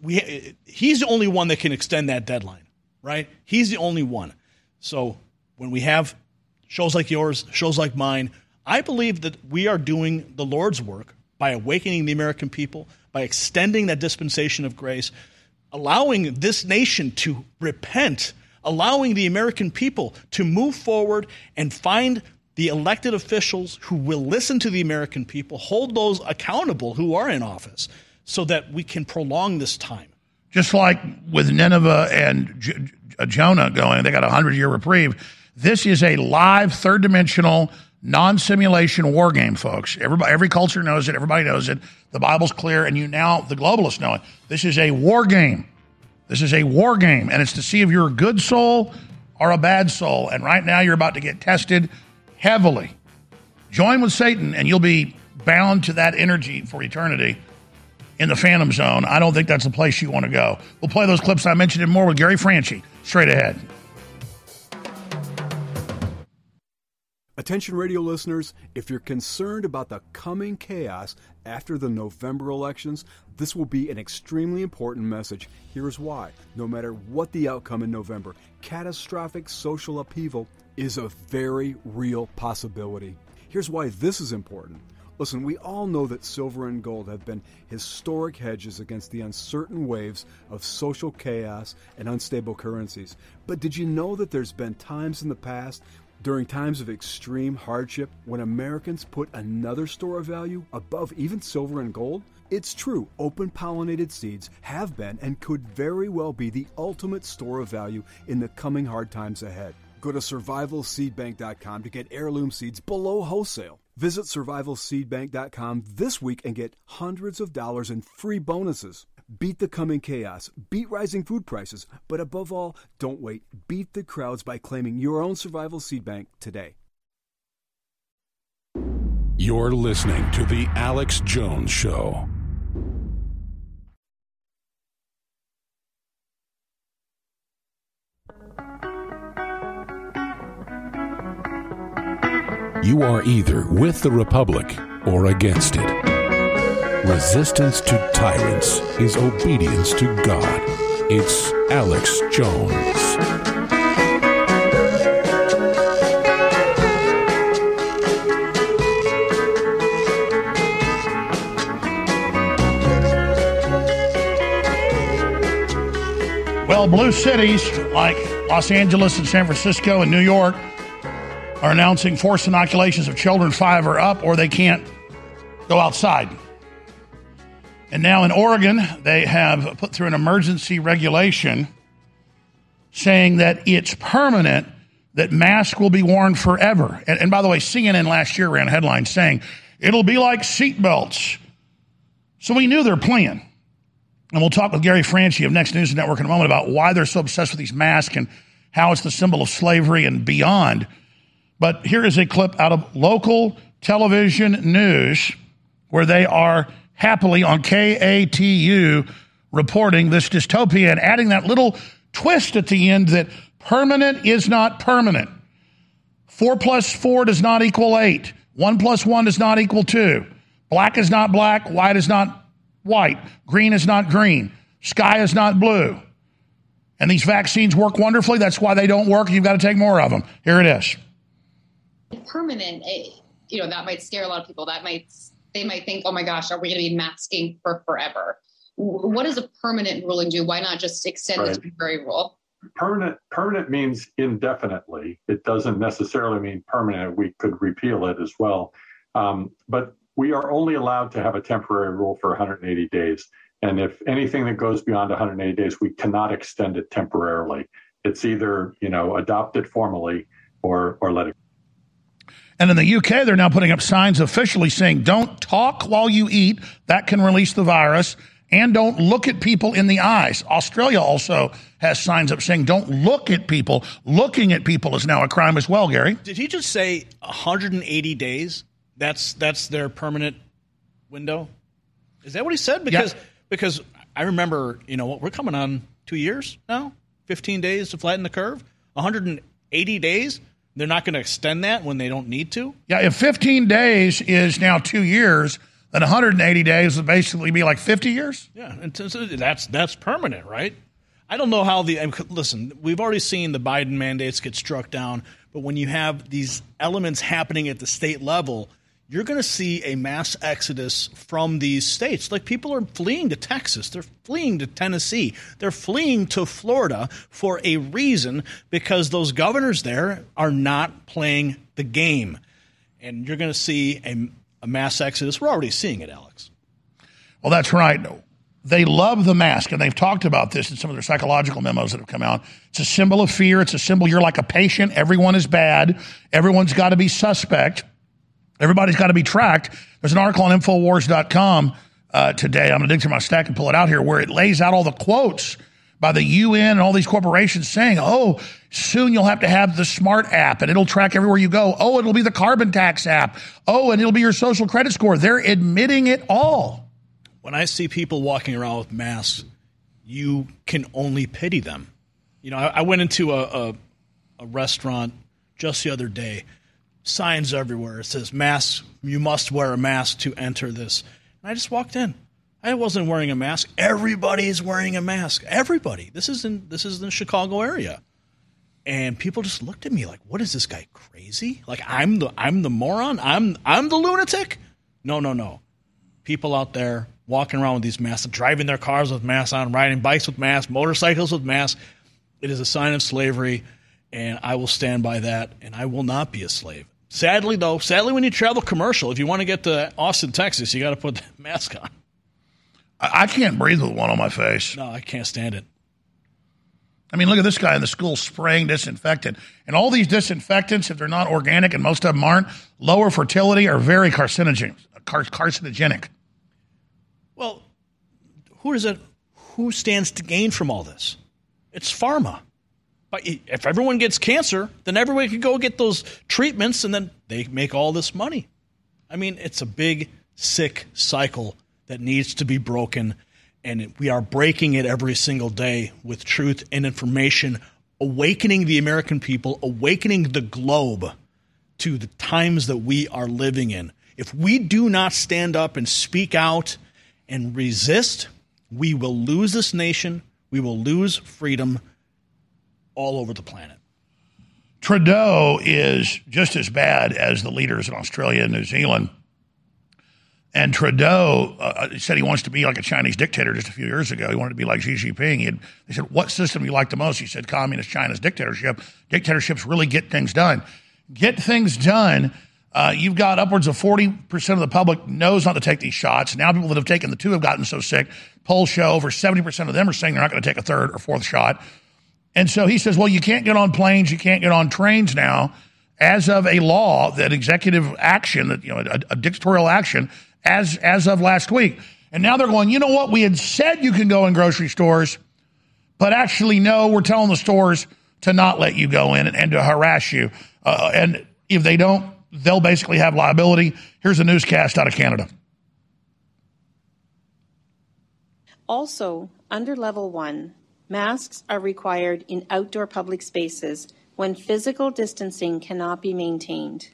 We, he's the only one that can extend that deadline, right? He's the only one. So when we have shows like yours, shows like mine, I believe that we are doing the Lord's work by awakening the American people, by extending that dispensation of grace, allowing this nation to repent, allowing the American people to move forward and find the elected officials who will listen to the American people, hold those accountable who are in office, so that we can prolong this time. Just like with Nineveh and J- Jonah going, they got a hundred year reprieve. This is a live, third dimensional, non simulation war game, folks. Everybody, every culture knows it. Everybody knows it. The Bible's clear, and you now, the globalists know it. This is a war game. This is a war game, and it's to see if you're a good soul or a bad soul. And right now, you're about to get tested heavily. Join with Satan, and you'll be bound to that energy for eternity in the Phantom Zone. I don't think that's the place you want to go. We'll play those clips I mentioned and more with Gary Franchi straight ahead. Attention radio listeners, if you're concerned about the coming chaos after the November elections, this will be an extremely important message. Here's why. No matter what the outcome in November, catastrophic social upheaval is a very real possibility. Here's why this is important. Listen, we all know that silver and gold have been historic hedges against the uncertain waves of social chaos and unstable currencies. But did you know that there's been times in the past during times of extreme hardship, when Americans put another store of value above even silver and gold, it's true, open pollinated seeds have been and could very well be the ultimate store of value in the coming hard times ahead. Go to survivalseedbank.com to get heirloom seeds below wholesale. Visit survivalseedbank.com this week and get hundreds of dollars in free bonuses. Beat the coming chaos, beat rising food prices, but above all, don't wait. Beat the crowds by claiming your own survival seed bank today. You're listening to The Alex Jones Show. You are either with the Republic or against it. Resistance to tyrants is obedience to God. It's Alex Jones. Well, blue cities like Los Angeles and San Francisco and New York are announcing forced inoculations of children five or up, or they can't go outside. And now in Oregon, they have put through an emergency regulation saying that it's permanent that masks will be worn forever. And, and by the way, CNN last year ran headlines saying it'll be like seatbelts. So we knew their plan. And we'll talk with Gary Franchi of Next News Network in a moment about why they're so obsessed with these masks and how it's the symbol of slavery and beyond. But here is a clip out of local television news where they are happily on KATU reporting this dystopia and adding that little twist at the end that permanent is not permanent. Four plus four does not equal eight. One plus one does not equal two. Black is not black. White is not white. Green is not green. Sky is not blue. And these vaccines work wonderfully. That's why they don't work. You've got to take more of them. Here it is. Permanent, eh, you know, that might scare a lot of people. That might, they might think, oh my gosh, are we going to be masking for forever? What does a permanent ruling do? Why not just extend Right. the temporary rule? Permanent permanent means indefinitely. It doesn't necessarily mean permanent. We could repeal it as well. Um, but we are only allowed to have a temporary rule for 180 days. And if anything that goes beyond 180 days, we cannot extend it temporarily. It's either you know adopt it formally or or let it. And in the UK, they're now putting up signs officially saying, don't talk while you eat. That can release the virus. And don't look at people in the eyes. Australia also has signs up saying, don't look at people. Looking at people is now a crime as well, Gary. Did he just say 180 days? That's that's their permanent window. Is that what he said? Because because I remember, you know, what we're coming on two years now, 15 days to flatten the curve, 180 days. They're not going to extend that when they don't need to. Yeah, if 15 days is now two years, then 180 days would basically be like 50 years. Yeah, and that's that's permanent, right? I don't know how the listen. We've already seen the Biden mandates get struck down, but when you have these elements happening at the state level, you're going to see a mass exodus from these states. Like people are fleeing to Texas, they're fleeing to Tennessee, they're fleeing to Florida for a reason because those governors there are not playing the game, and you're going to see a, a mass exodus. We're already seeing it, Alex. Well, that's right. They love the mask, and they've talked about this in some of their psychological memos that have come out. It's a symbol of fear. It's a symbol you're like a patient. Everyone is bad. Everyone's got to be suspect. Everybody's got to be tracked. There's an article on Infowars.com uh, today. I'm going to dig through my stack and pull it out here where it lays out all the quotes by the UN and all these corporations saying, oh, soon you'll have to have the smart app and it'll track everywhere you go. Oh, it'll be the carbon tax app. Oh, and it'll be your social credit score. They're admitting it all. when I see people walking around with masks, you can only pity them. You know, I, I went into a, a a restaurant just the other day. Signs everywhere. It says mask. You must wear a mask to enter this. And I just walked in. I wasn't wearing a mask. Everybody's wearing a mask. Everybody. This is in this is in the Chicago area. And people just looked at me like, "What is this guy crazy? Like I'm the I'm the moron. I'm I'm the lunatic." No, no, no people out there walking around with these masks, driving their cars with masks on, riding bikes with masks, motorcycles with masks. It is a sign of slavery, and I will stand by that, and I will not be a slave. Sadly, though, sadly, when you travel commercial, if you want to get to Austin, Texas, you got to put the [laughs] mask on. I, I can't breathe with one on my face. No, I can't stand it. I mean, look at this guy in the school spraying disinfectant. And all these disinfectants, if they're not organic, and most of them aren't, lower fertility are very carcinogen, car- carcinogenic. Well, who is it? Who stands to gain from all this? It's pharma. But if everyone gets cancer, then everyone can go get those treatments, and then they make all this money. I mean, it's a big, sick cycle that needs to be broken, and we are breaking it every single day with truth and information, awakening the American people, awakening the globe to the times that we are living in. If we do not stand up and speak out and resist, we will lose this nation. We will lose freedom all over the planet. Trudeau is just as bad as the leaders in Australia and New Zealand. And Trudeau uh, said he wants to be like a Chinese dictator just a few years ago. He wanted to be like Xi Jinping. Had, they said, What system do you like the most? He said, Communist China's dictatorship. Dictatorships really get things done. Get things done. Uh, you've got upwards of 40% of the public knows not to take these shots. Now, people that have taken the two have gotten so sick. Polls show over 70% of them are saying they're not going to take a third or fourth shot. And so he says, Well, you can't get on planes, you can't get on trains now as of a law that executive action, that you know, a, a dictatorial action, as as of last week. And now they're going, you know what? We had said you can go in grocery stores, but actually, no, we're telling the stores to not let you go in and, and to harass you. Uh, and if they don't, they'll basically have liability. Here's a newscast out of Canada. Also, under level one, masks are required in outdoor public spaces when physical distancing cannot be maintained.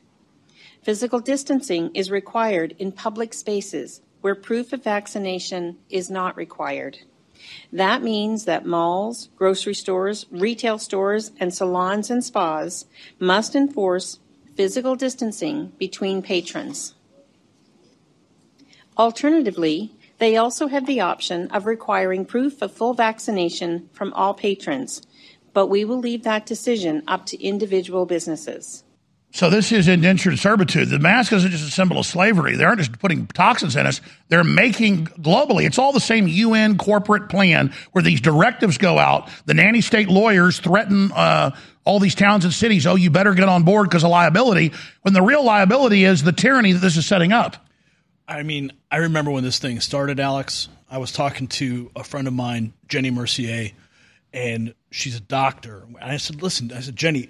Physical distancing is required in public spaces where proof of vaccination is not required. That means that malls, grocery stores, retail stores, and salons and spas must enforce physical distancing between patrons. Alternatively, they also have the option of requiring proof of full vaccination from all patrons, but we will leave that decision up to individual businesses. So this is indentured servitude. The mask isn't just a symbol of slavery. They aren't just putting toxins in us. They're making globally. It's all the same UN corporate plan where these directives go out. The nanny state lawyers threaten uh, all these towns and cities. Oh, you better get on board because of liability. When the real liability is the tyranny that this is setting up. I mean, I remember when this thing started, Alex. I was talking to a friend of mine, Jenny Mercier, and she's a doctor. And I said, "Listen," I said, "Jenny,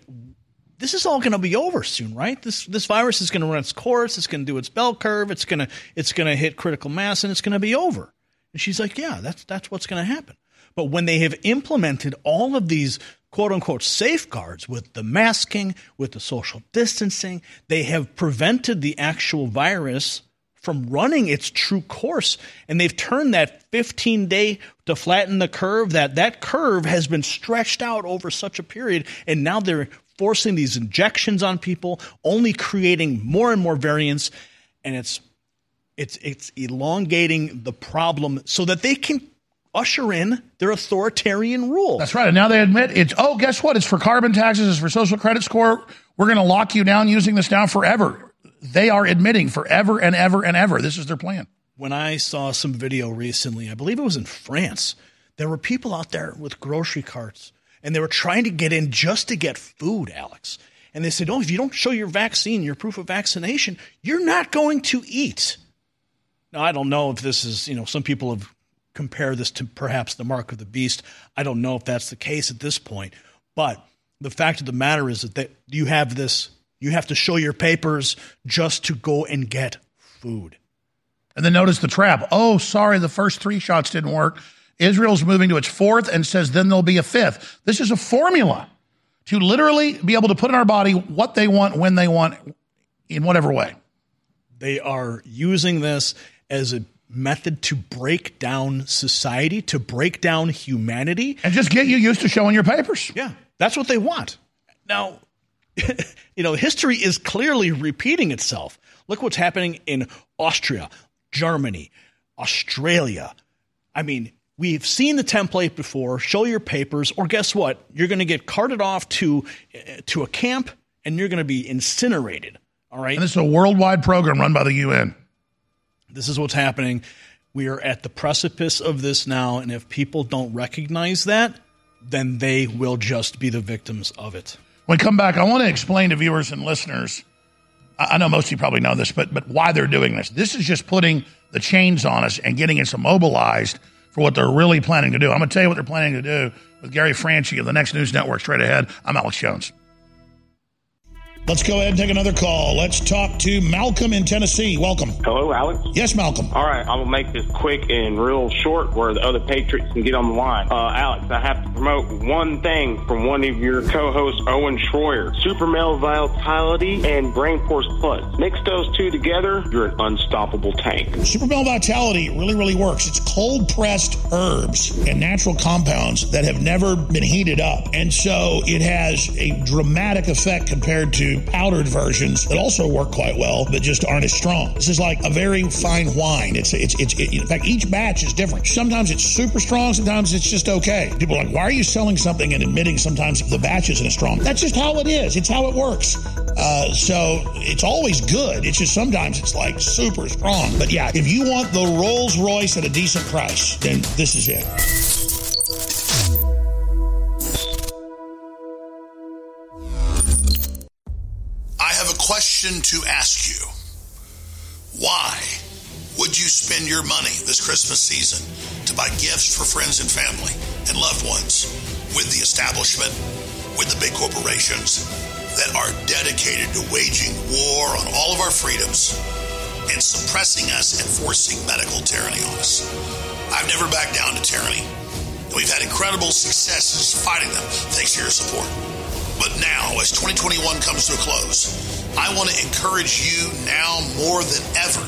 this is all going to be over soon, right? This this virus is going to run its course. It's going to do its bell curve. It's going to it's going to hit critical mass, and it's going to be over." And she's like, "Yeah, that's that's what's going to happen." But when they have implemented all of these quote unquote safeguards with the masking, with the social distancing, they have prevented the actual virus from running its true course and they've turned that 15 day to flatten the curve that that curve has been stretched out over such a period and now they're forcing these injections on people only creating more and more variants and it's it's it's elongating the problem so that they can usher in their authoritarian rule. That's right. And now they admit it's, oh, guess what? It's for carbon taxes, it's for social credit score. We're going to lock you down using this now forever they are admitting forever and ever and ever. This is their plan. When I saw some video recently, I believe it was in France, there were people out there with grocery carts and they were trying to get in just to get food, Alex. And they said, Oh, if you don't show your vaccine, your proof of vaccination, you're not going to eat. Now, I don't know if this is, you know, some people have compared this to perhaps the mark of the beast. I don't know if that's the case at this point. But the fact of the matter is that you have this you have to show your papers just to go and get food. And then notice the trap. Oh, sorry, the first three shots didn't work. Israel's moving to its fourth and says then there'll be a fifth. This is a formula to literally be able to put in our body what they want, when they want, in whatever way. They are using this as a method to break down society, to break down humanity. And just get you used to showing your papers. Yeah, that's what they want. Now, [laughs] you know, history is clearly repeating itself. Look what's happening in Austria, Germany, Australia. I mean, we've seen the template before. Show your papers, or guess what? You're going to get carted off to eh, to a camp, and you're going to be incinerated. All right. And this is a worldwide program run by the UN. This is what's happening. We are at the precipice of this now, and if people don't recognize that, then they will just be the victims of it. When we come back, I want to explain to viewers and listeners. I know most of you probably know this, but but why they're doing this. This is just putting the chains on us and getting us immobilized for what they're really planning to do. I'm going to tell you what they're planning to do with Gary Franchi of the Next News Network straight ahead. I'm Alex Jones. Let's go ahead and take another call. Let's talk to Malcolm in Tennessee. Welcome. Hello, Alex. Yes, Malcolm. All right, I'm gonna make this quick and real short, where the other Patriots can get on the line. Uh, Alex, I have to promote one thing from one of your co-hosts, Owen Schroyer: Super Male Vitality and Brain Force Plus. Mix those two together, you're an unstoppable tank. Super Male Vitality really, really works. It's cold pressed herbs and natural compounds that have never been heated up, and so it has a dramatic effect compared to powdered versions that also work quite well, but just aren't as strong. This is like a very fine wine. It's it's it's it, in fact each batch is different. Sometimes it's super strong, sometimes it's just okay. People are like, why are you selling something and admitting sometimes the batch isn't as strong? That's just how it is. It's how it works. Uh, so it's always good. It's just sometimes it's like super strong. But yeah, if you want the Rolls Royce at a decent price, then this is it. Question to ask you. Why would you spend your money this Christmas season to buy gifts for friends and family and loved ones with the establishment, with the big corporations that are dedicated to waging war on all of our freedoms and suppressing us and forcing medical tyranny on us? I've never backed down to tyranny. And we've had incredible successes fighting them thanks to your support. But now, as 2021 comes to a close, I want to encourage you now more than ever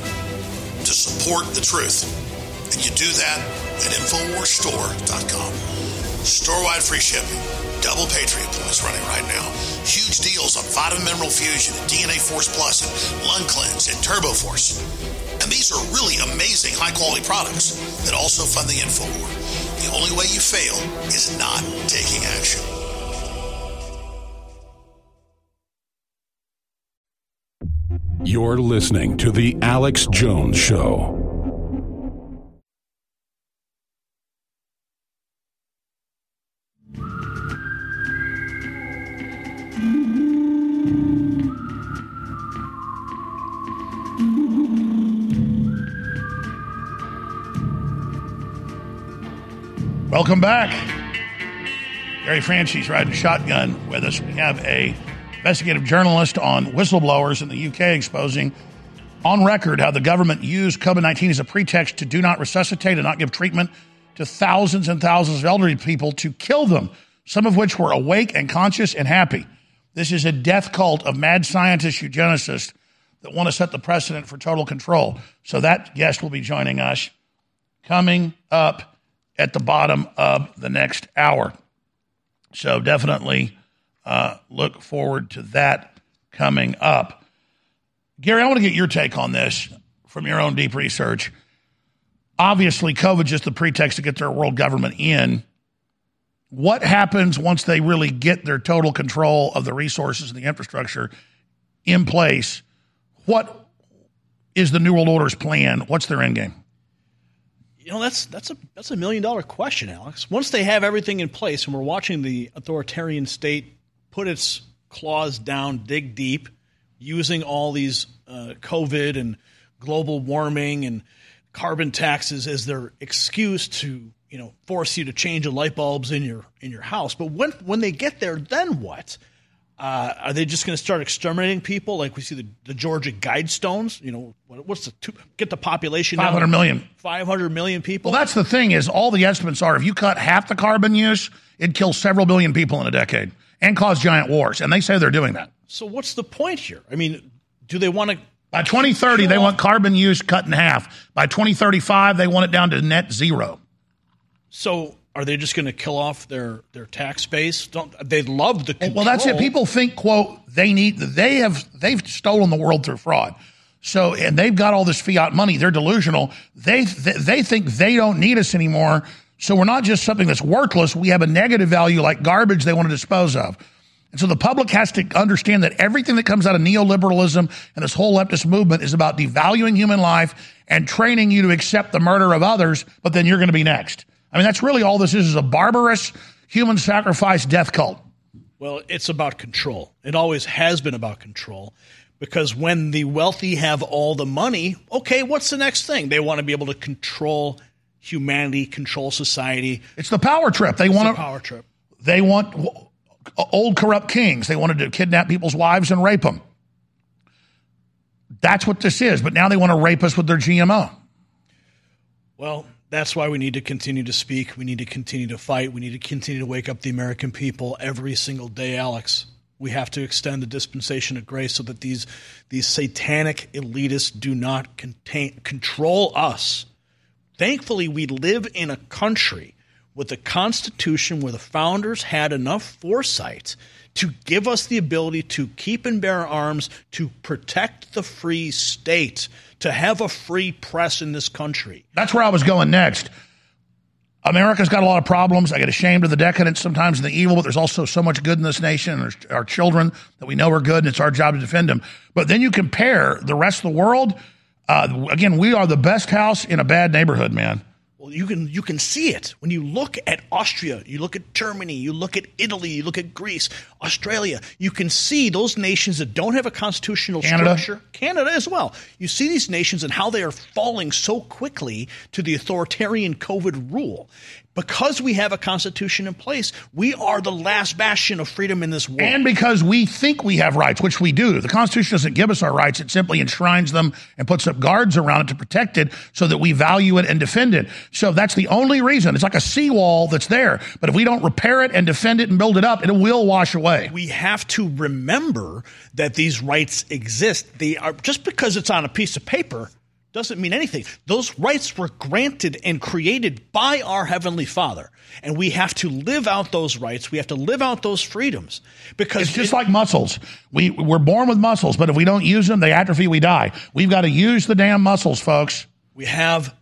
to support the truth. And you do that at InfoWarsStore.com. Store-wide free shipping. Double Patriot points running right now. Huge deals on Vitamin Mineral Fusion and DNA Force Plus and Lung Cleanse and Turbo Force. And these are really amazing high quality products that also fund the InfoWar. The only way you fail is not taking action. You're listening to The Alex Jones Show. Welcome back. Gary Franchi riding shotgun with us. We have a investigative journalist on whistleblowers in the UK exposing on record how the government used COVID 19 as a pretext to do not resuscitate and not give treatment to thousands and thousands of elderly people to kill them, some of which were awake and conscious and happy. This is a death cult of mad scientists, eugenicists that want to set the precedent for total control. So that guest will be joining us coming up at the bottom of the next hour. So definitely uh, look forward to that coming up. Gary, I want to get your take on this from your own deep research. Obviously, COVID just the pretext to get their world government in. What happens once they really get their total control of the resources and the infrastructure in place? What is the New World Order's plan? What's their end game? You know, that's that's a that's a million dollar question, Alex. Once they have everything in place, and we're watching the authoritarian state put its claws down, dig deep, using all these uh, COVID and global warming and carbon taxes as their excuse to you know force you to change the light bulbs in your in your house. But when when they get there, then what? Uh, are they just going to start exterminating people like we see the, the Georgia Guidestones? You know, what, what's the two, get the population Five hundred million. Five hundred million people. Well, that's the thing is all the estimates are if you cut half the carbon use, it'd kill several billion people in a decade and cause giant wars. And they say they're doing that. So what's the point here? I mean, do they want to? By 2030, they want carbon use cut in half. By 2035, they want it down to net zero. So are they just going to kill off their their tax base? Don't they love the control. Well, that's it. People think, quote, they need they have they've stolen the world through fraud. So and they've got all this fiat money. They're delusional. They they think they don't need us anymore. So we're not just something that's worthless. We have a negative value like garbage they want to dispose of. And so the public has to understand that everything that comes out of neoliberalism and this whole leftist movement is about devaluing human life and training you to accept the murder of others, but then you're going to be next. I mean, that's really all this is, is a barbarous human sacrifice death cult. Well, it's about control. It always has been about control because when the wealthy have all the money, okay, what's the next thing? They want to be able to control humanity, control society. It's the power trip. They It's want to power trip. They want old corrupt kings. They wanted to kidnap people's wives and rape them. That's what this is. But now they want to rape us with their GMO. Well, that's why we need to continue to speak. We need to continue to fight. We need to continue to wake up the American people every single day, Alex. We have to extend the dispensation of grace so that these these satanic elitists do not contain, control us. Thankfully, we live in a country with a Constitution where the founders had enough foresight to give us the ability to keep and bear arms, to protect the free state, to have a free press in this country. That's where I was going next. America's got a lot of problems. I get ashamed of the decadence sometimes and the evil, but there's also so much good in this nation and our children that we know are good and it's our job to defend them. But then you compare the rest of the world. Uh, again, we are the best house in a bad neighborhood, man. Well, you can you can see it when you look at Austria, you look at Germany, you look at Italy, you look at Greece, Australia. You can see those nations that don't have a constitutional Canada. structure, Canada as well. You see these nations and how they are falling so quickly to the authoritarian COVID rule. Because we have a constitution in place, we are the last bastion of freedom in this world. And because we think we have rights, which we do. The Constitution doesn't give us our rights, it simply enshrines them and puts up guards around it to protect it so that we value it and defend it. So that's the only reason. It's like a seawall that's there. But if we don't repair it and defend it and build it up, it will wash away. we have to remember that these rights exist. They are just because it's on a piece of paper doesn't mean anything. Those rights were granted and created by our heavenly Father, and we have to live out those rights. We have to live out those freedoms because It's just like muscles. We we're born with muscles, but if we don't use them, they atrophy, we die. We've got to use the damn muscles, folks. we have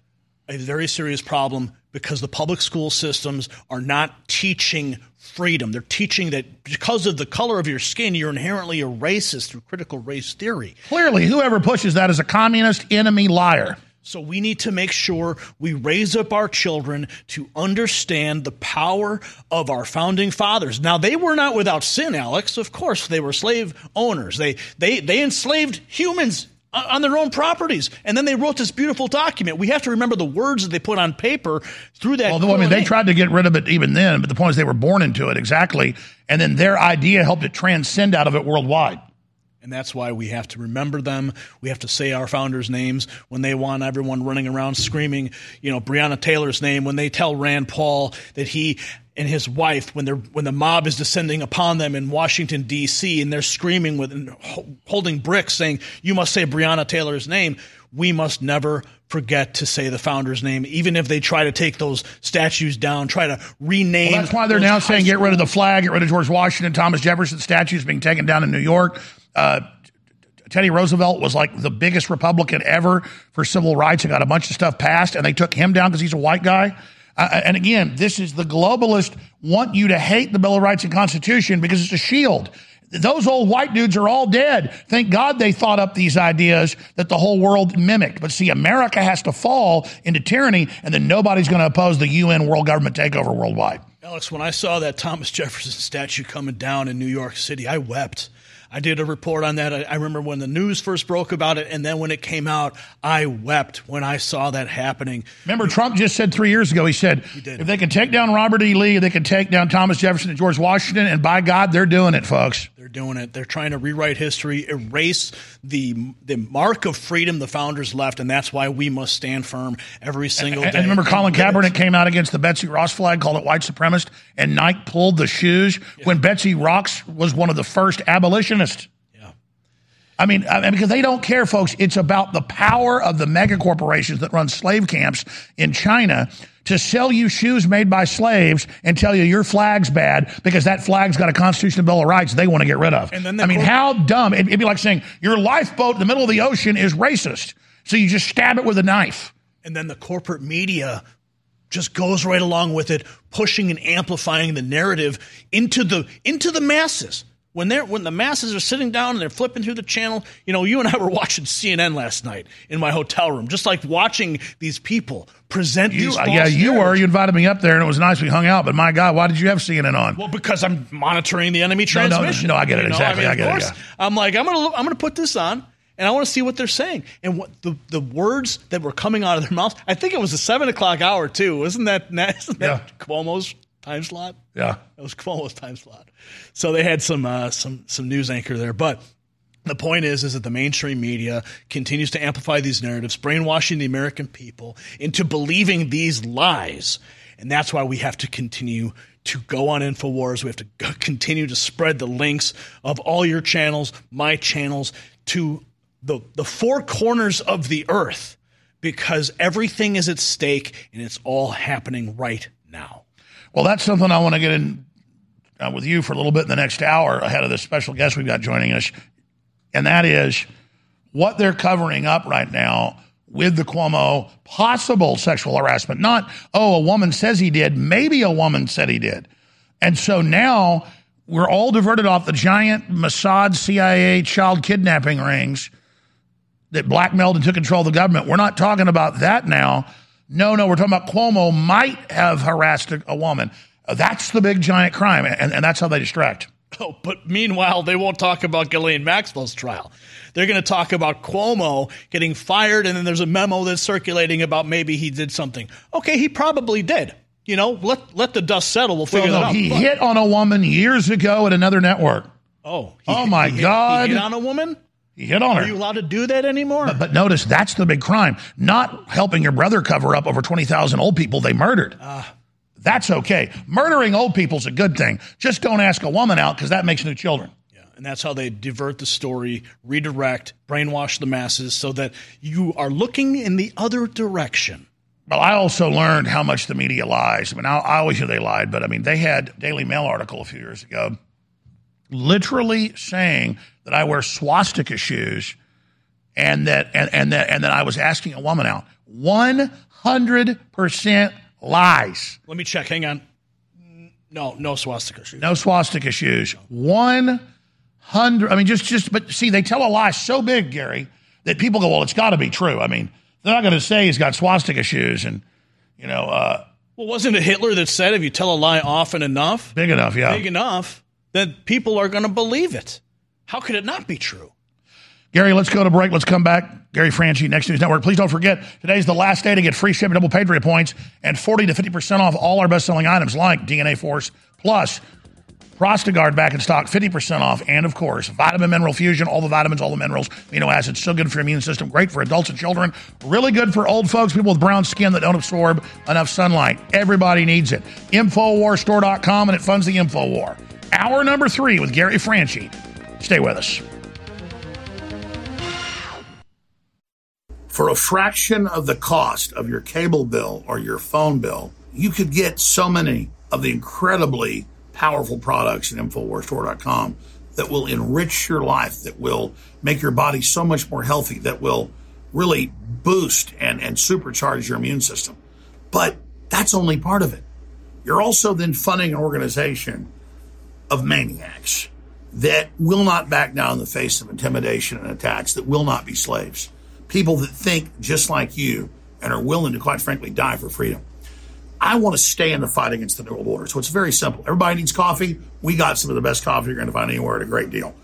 a very serious problem because the public school systems are not teaching freedom. They're teaching that because of the color of your skin, you're inherently a racist through critical race theory. Clearly, whoever pushes that is a communist enemy liar. So we need to make sure we raise up our children to understand the power of our founding fathers. Now they were not without sin, Alex. Of course, they were slave owners. They they they enslaved humans on their own properties, and then they wrote this beautiful document. We have to remember the words that they put on paper through that. Although I mean, they tried to get rid of it even then, but the point is they were born into it exactly, and then their idea helped it transcend out of it worldwide. And that's why we have to remember them. We have to say our founders' names when they want everyone running around screaming, you know, Breonna Taylor's name, when they tell Rand Paul that he and his wife, when they're when the mob is descending upon them in Washington, D.C., and they're screaming with and holding bricks saying, You must say Breonna Taylor's name, we must never forget to say the founder's name, even if they try to take those statues down, try to rename. Well, that's why they're now saying get rid of the flag, get rid of George Washington, Thomas Jefferson statues being taken down in New York. Uh, Teddy Roosevelt was like the biggest Republican ever for civil rights and got a bunch of stuff passed, and they took him down because he's a white guy. Uh, and again, this is the globalists want you to hate the Bill of Rights and Constitution because it's a shield. Those old white dudes are all dead. Thank God they thought up these ideas that the whole world mimicked. But see, America has to fall into tyranny, and then nobody's going to oppose the UN world government takeover worldwide. Alex, when I saw that Thomas Jefferson statue coming down in New York City, I wept. I did a report on that. I, I remember when the news first broke about it, and then when it came out, I wept when I saw that happening. Remember, Trump just said three years ago, he said, did. if they can take down Robert E. Lee, they can take down Thomas Jefferson and George Washington, and by God, they're doing it, folks. They're doing it. They're trying to rewrite history, erase the the mark of freedom the founders left, and that's why we must stand firm every single And, day. and remember, Colin Kaepernick came out against the Betsy Ross flag, called it white supremacist, and Nike pulled the shoes when Betsy Ross was one of the first abolitionists. I mean, I mean, because they don't care, folks. It's about the power of the mega corporations that run slave camps in China to sell you shoes made by slaves and tell you your flag's bad because that flag's got a constitutional bill of rights they want to get rid of. And then the I mean, cor- how dumb! It, it'd be like saying your lifeboat in the middle of the ocean is racist, so you just stab it with a knife. and then the corporate media just goes right along with it, pushing and amplifying the narrative into the into the masses. When they're when the masses are sitting down and they're flipping through the channel, you know, you and I were [laughs] watching CNN last night in my hotel room, just like watching these people present You, these. uh, yeah, you were. You invited me up there, and it was nice. We hung out, but my God, why did you have CNN on? Well, because I'm monitoring the enemy No, no, no, transmission. no, I get it. You know, Exactly, mean, I get it, of course, yeah. I'm like, I'm gonna, I'm gonna put this on, and I want to see what they're saying and what the the words that were coming out of their mouths. I think it was a seven o'clock hour too. [laughs] Isn't that isn't that Cuomo's time slot? Yeah. It was [laughs] Cuomo's time slot. So they had some uh, some some news anchor there, but. The point is, is that the mainstream media continues to amplify these narratives, brainwashing the American people into believing these lies, and that's why we have to continue to go on Infowars. We have to continue to spread the links of all your channels, my channels, to the the four corners of the earth, because everything is at stake and it's all happening right now. Well, that's something I want to get in uh, with you for a little bit in the next hour ahead of the special guest we've got joining us. And that is what they're covering up right now with the Cuomo possible sexual harassment. Not, oh, a woman says he did. Maybe a woman said he did. And so now we're all diverted off the giant Mossad CIA child kidnapping rings that blackmailed and took control of the government. We're not talking about that now. No, no, we're talking about Cuomo might have harassed a, a woman. That's the big giant crime, and, and that's how they distract. Oh, but meanwhile, they won't talk about Ghislaine Maxwell's trial. They're going to talk about Cuomo getting fired, and then there's a memo that's circulating about maybe he did something. Okay, he probably did. You know, let let the dust settle. We'll figure well, no, that out. He But- hit on a woman years ago at another network. Oh, oh my he God! He hit on a woman? He hit on her. Are you allowed to do that anymore? But, but notice that's the big crime. Not helping your brother cover up over 20,000 old people they murdered. Ah. that's okay. Murdering old people's a good thing. Just don't ask a woman out because that makes new children. Yeah, and that's how they divert the story, redirect, brainwash the masses so that you are looking in the other direction. Well, I also learned how much the media lies. I mean, I, I always knew they lied, but I mean, they had Daily Mail article a few years ago literally saying that I wear swastika shoes and that and, and that and that I was asking a woman out. One hundred percent lies. Let me check. Hang on. No, no swastika shoes. No swastika shoes. One hundred. I mean, just just. But see, they tell a lie so big, Gary, that people go, "Well, it's got to be true." I mean, they're not going to say he's got swastika shoes, and you know, uh, Well, wasn't it Hitler that said if you tell a lie often enough, big enough, yeah. big enough, then people are going to believe it? How could it not be true? Gary, let's go to break. Let's come back. Gary Franchi, Next News Network. Please don't forget, today's the last day to get free shipping, double Patriot points, and 40 to 50% off all our best selling items like DNA Force Plus, Prostagard back in stock, 50% off, and of course, Vitamin Mineral Fusion, all the vitamins, all the minerals, amino acids, so good for your immune system, great for adults and children, really good for old folks, people with brown skin that don't absorb enough sunlight. Everybody needs it. Infowarstore.com, and it funds the InfoWar. Hour number three with Gary Franchi. Stay with us. for a fraction of the cost of your cable bill or your phone bill, you could get so many of the incredibly powerful products at InfoWarsStore.com that will enrich your life, that will make your body so much more healthy, that will really boost and, and supercharge your immune system. But that's only part of it. You're also then funding an organization of maniacs that will not back down in the face of intimidation and attacks, that will not be slaves. People that think just like you and are willing to, quite frankly, die for freedom. I want to stay in the fight against the New World Order. So it's very simple. Everybody needs coffee. We got some of the best coffee you're going to find anywhere at a great deal.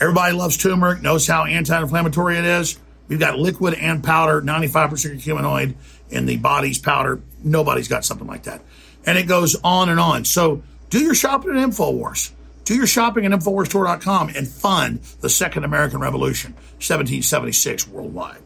Everybody loves turmeric, knows how anti inflammatory it is. We've got liquid and powder, 95% curcuminoid in the body's powder. Nobody's got something like that. And it goes on and on. So do your shopping at InfoWars. Do your shopping at InfoWarsStore.com and fund the Second American Revolution, 1776 worldwide.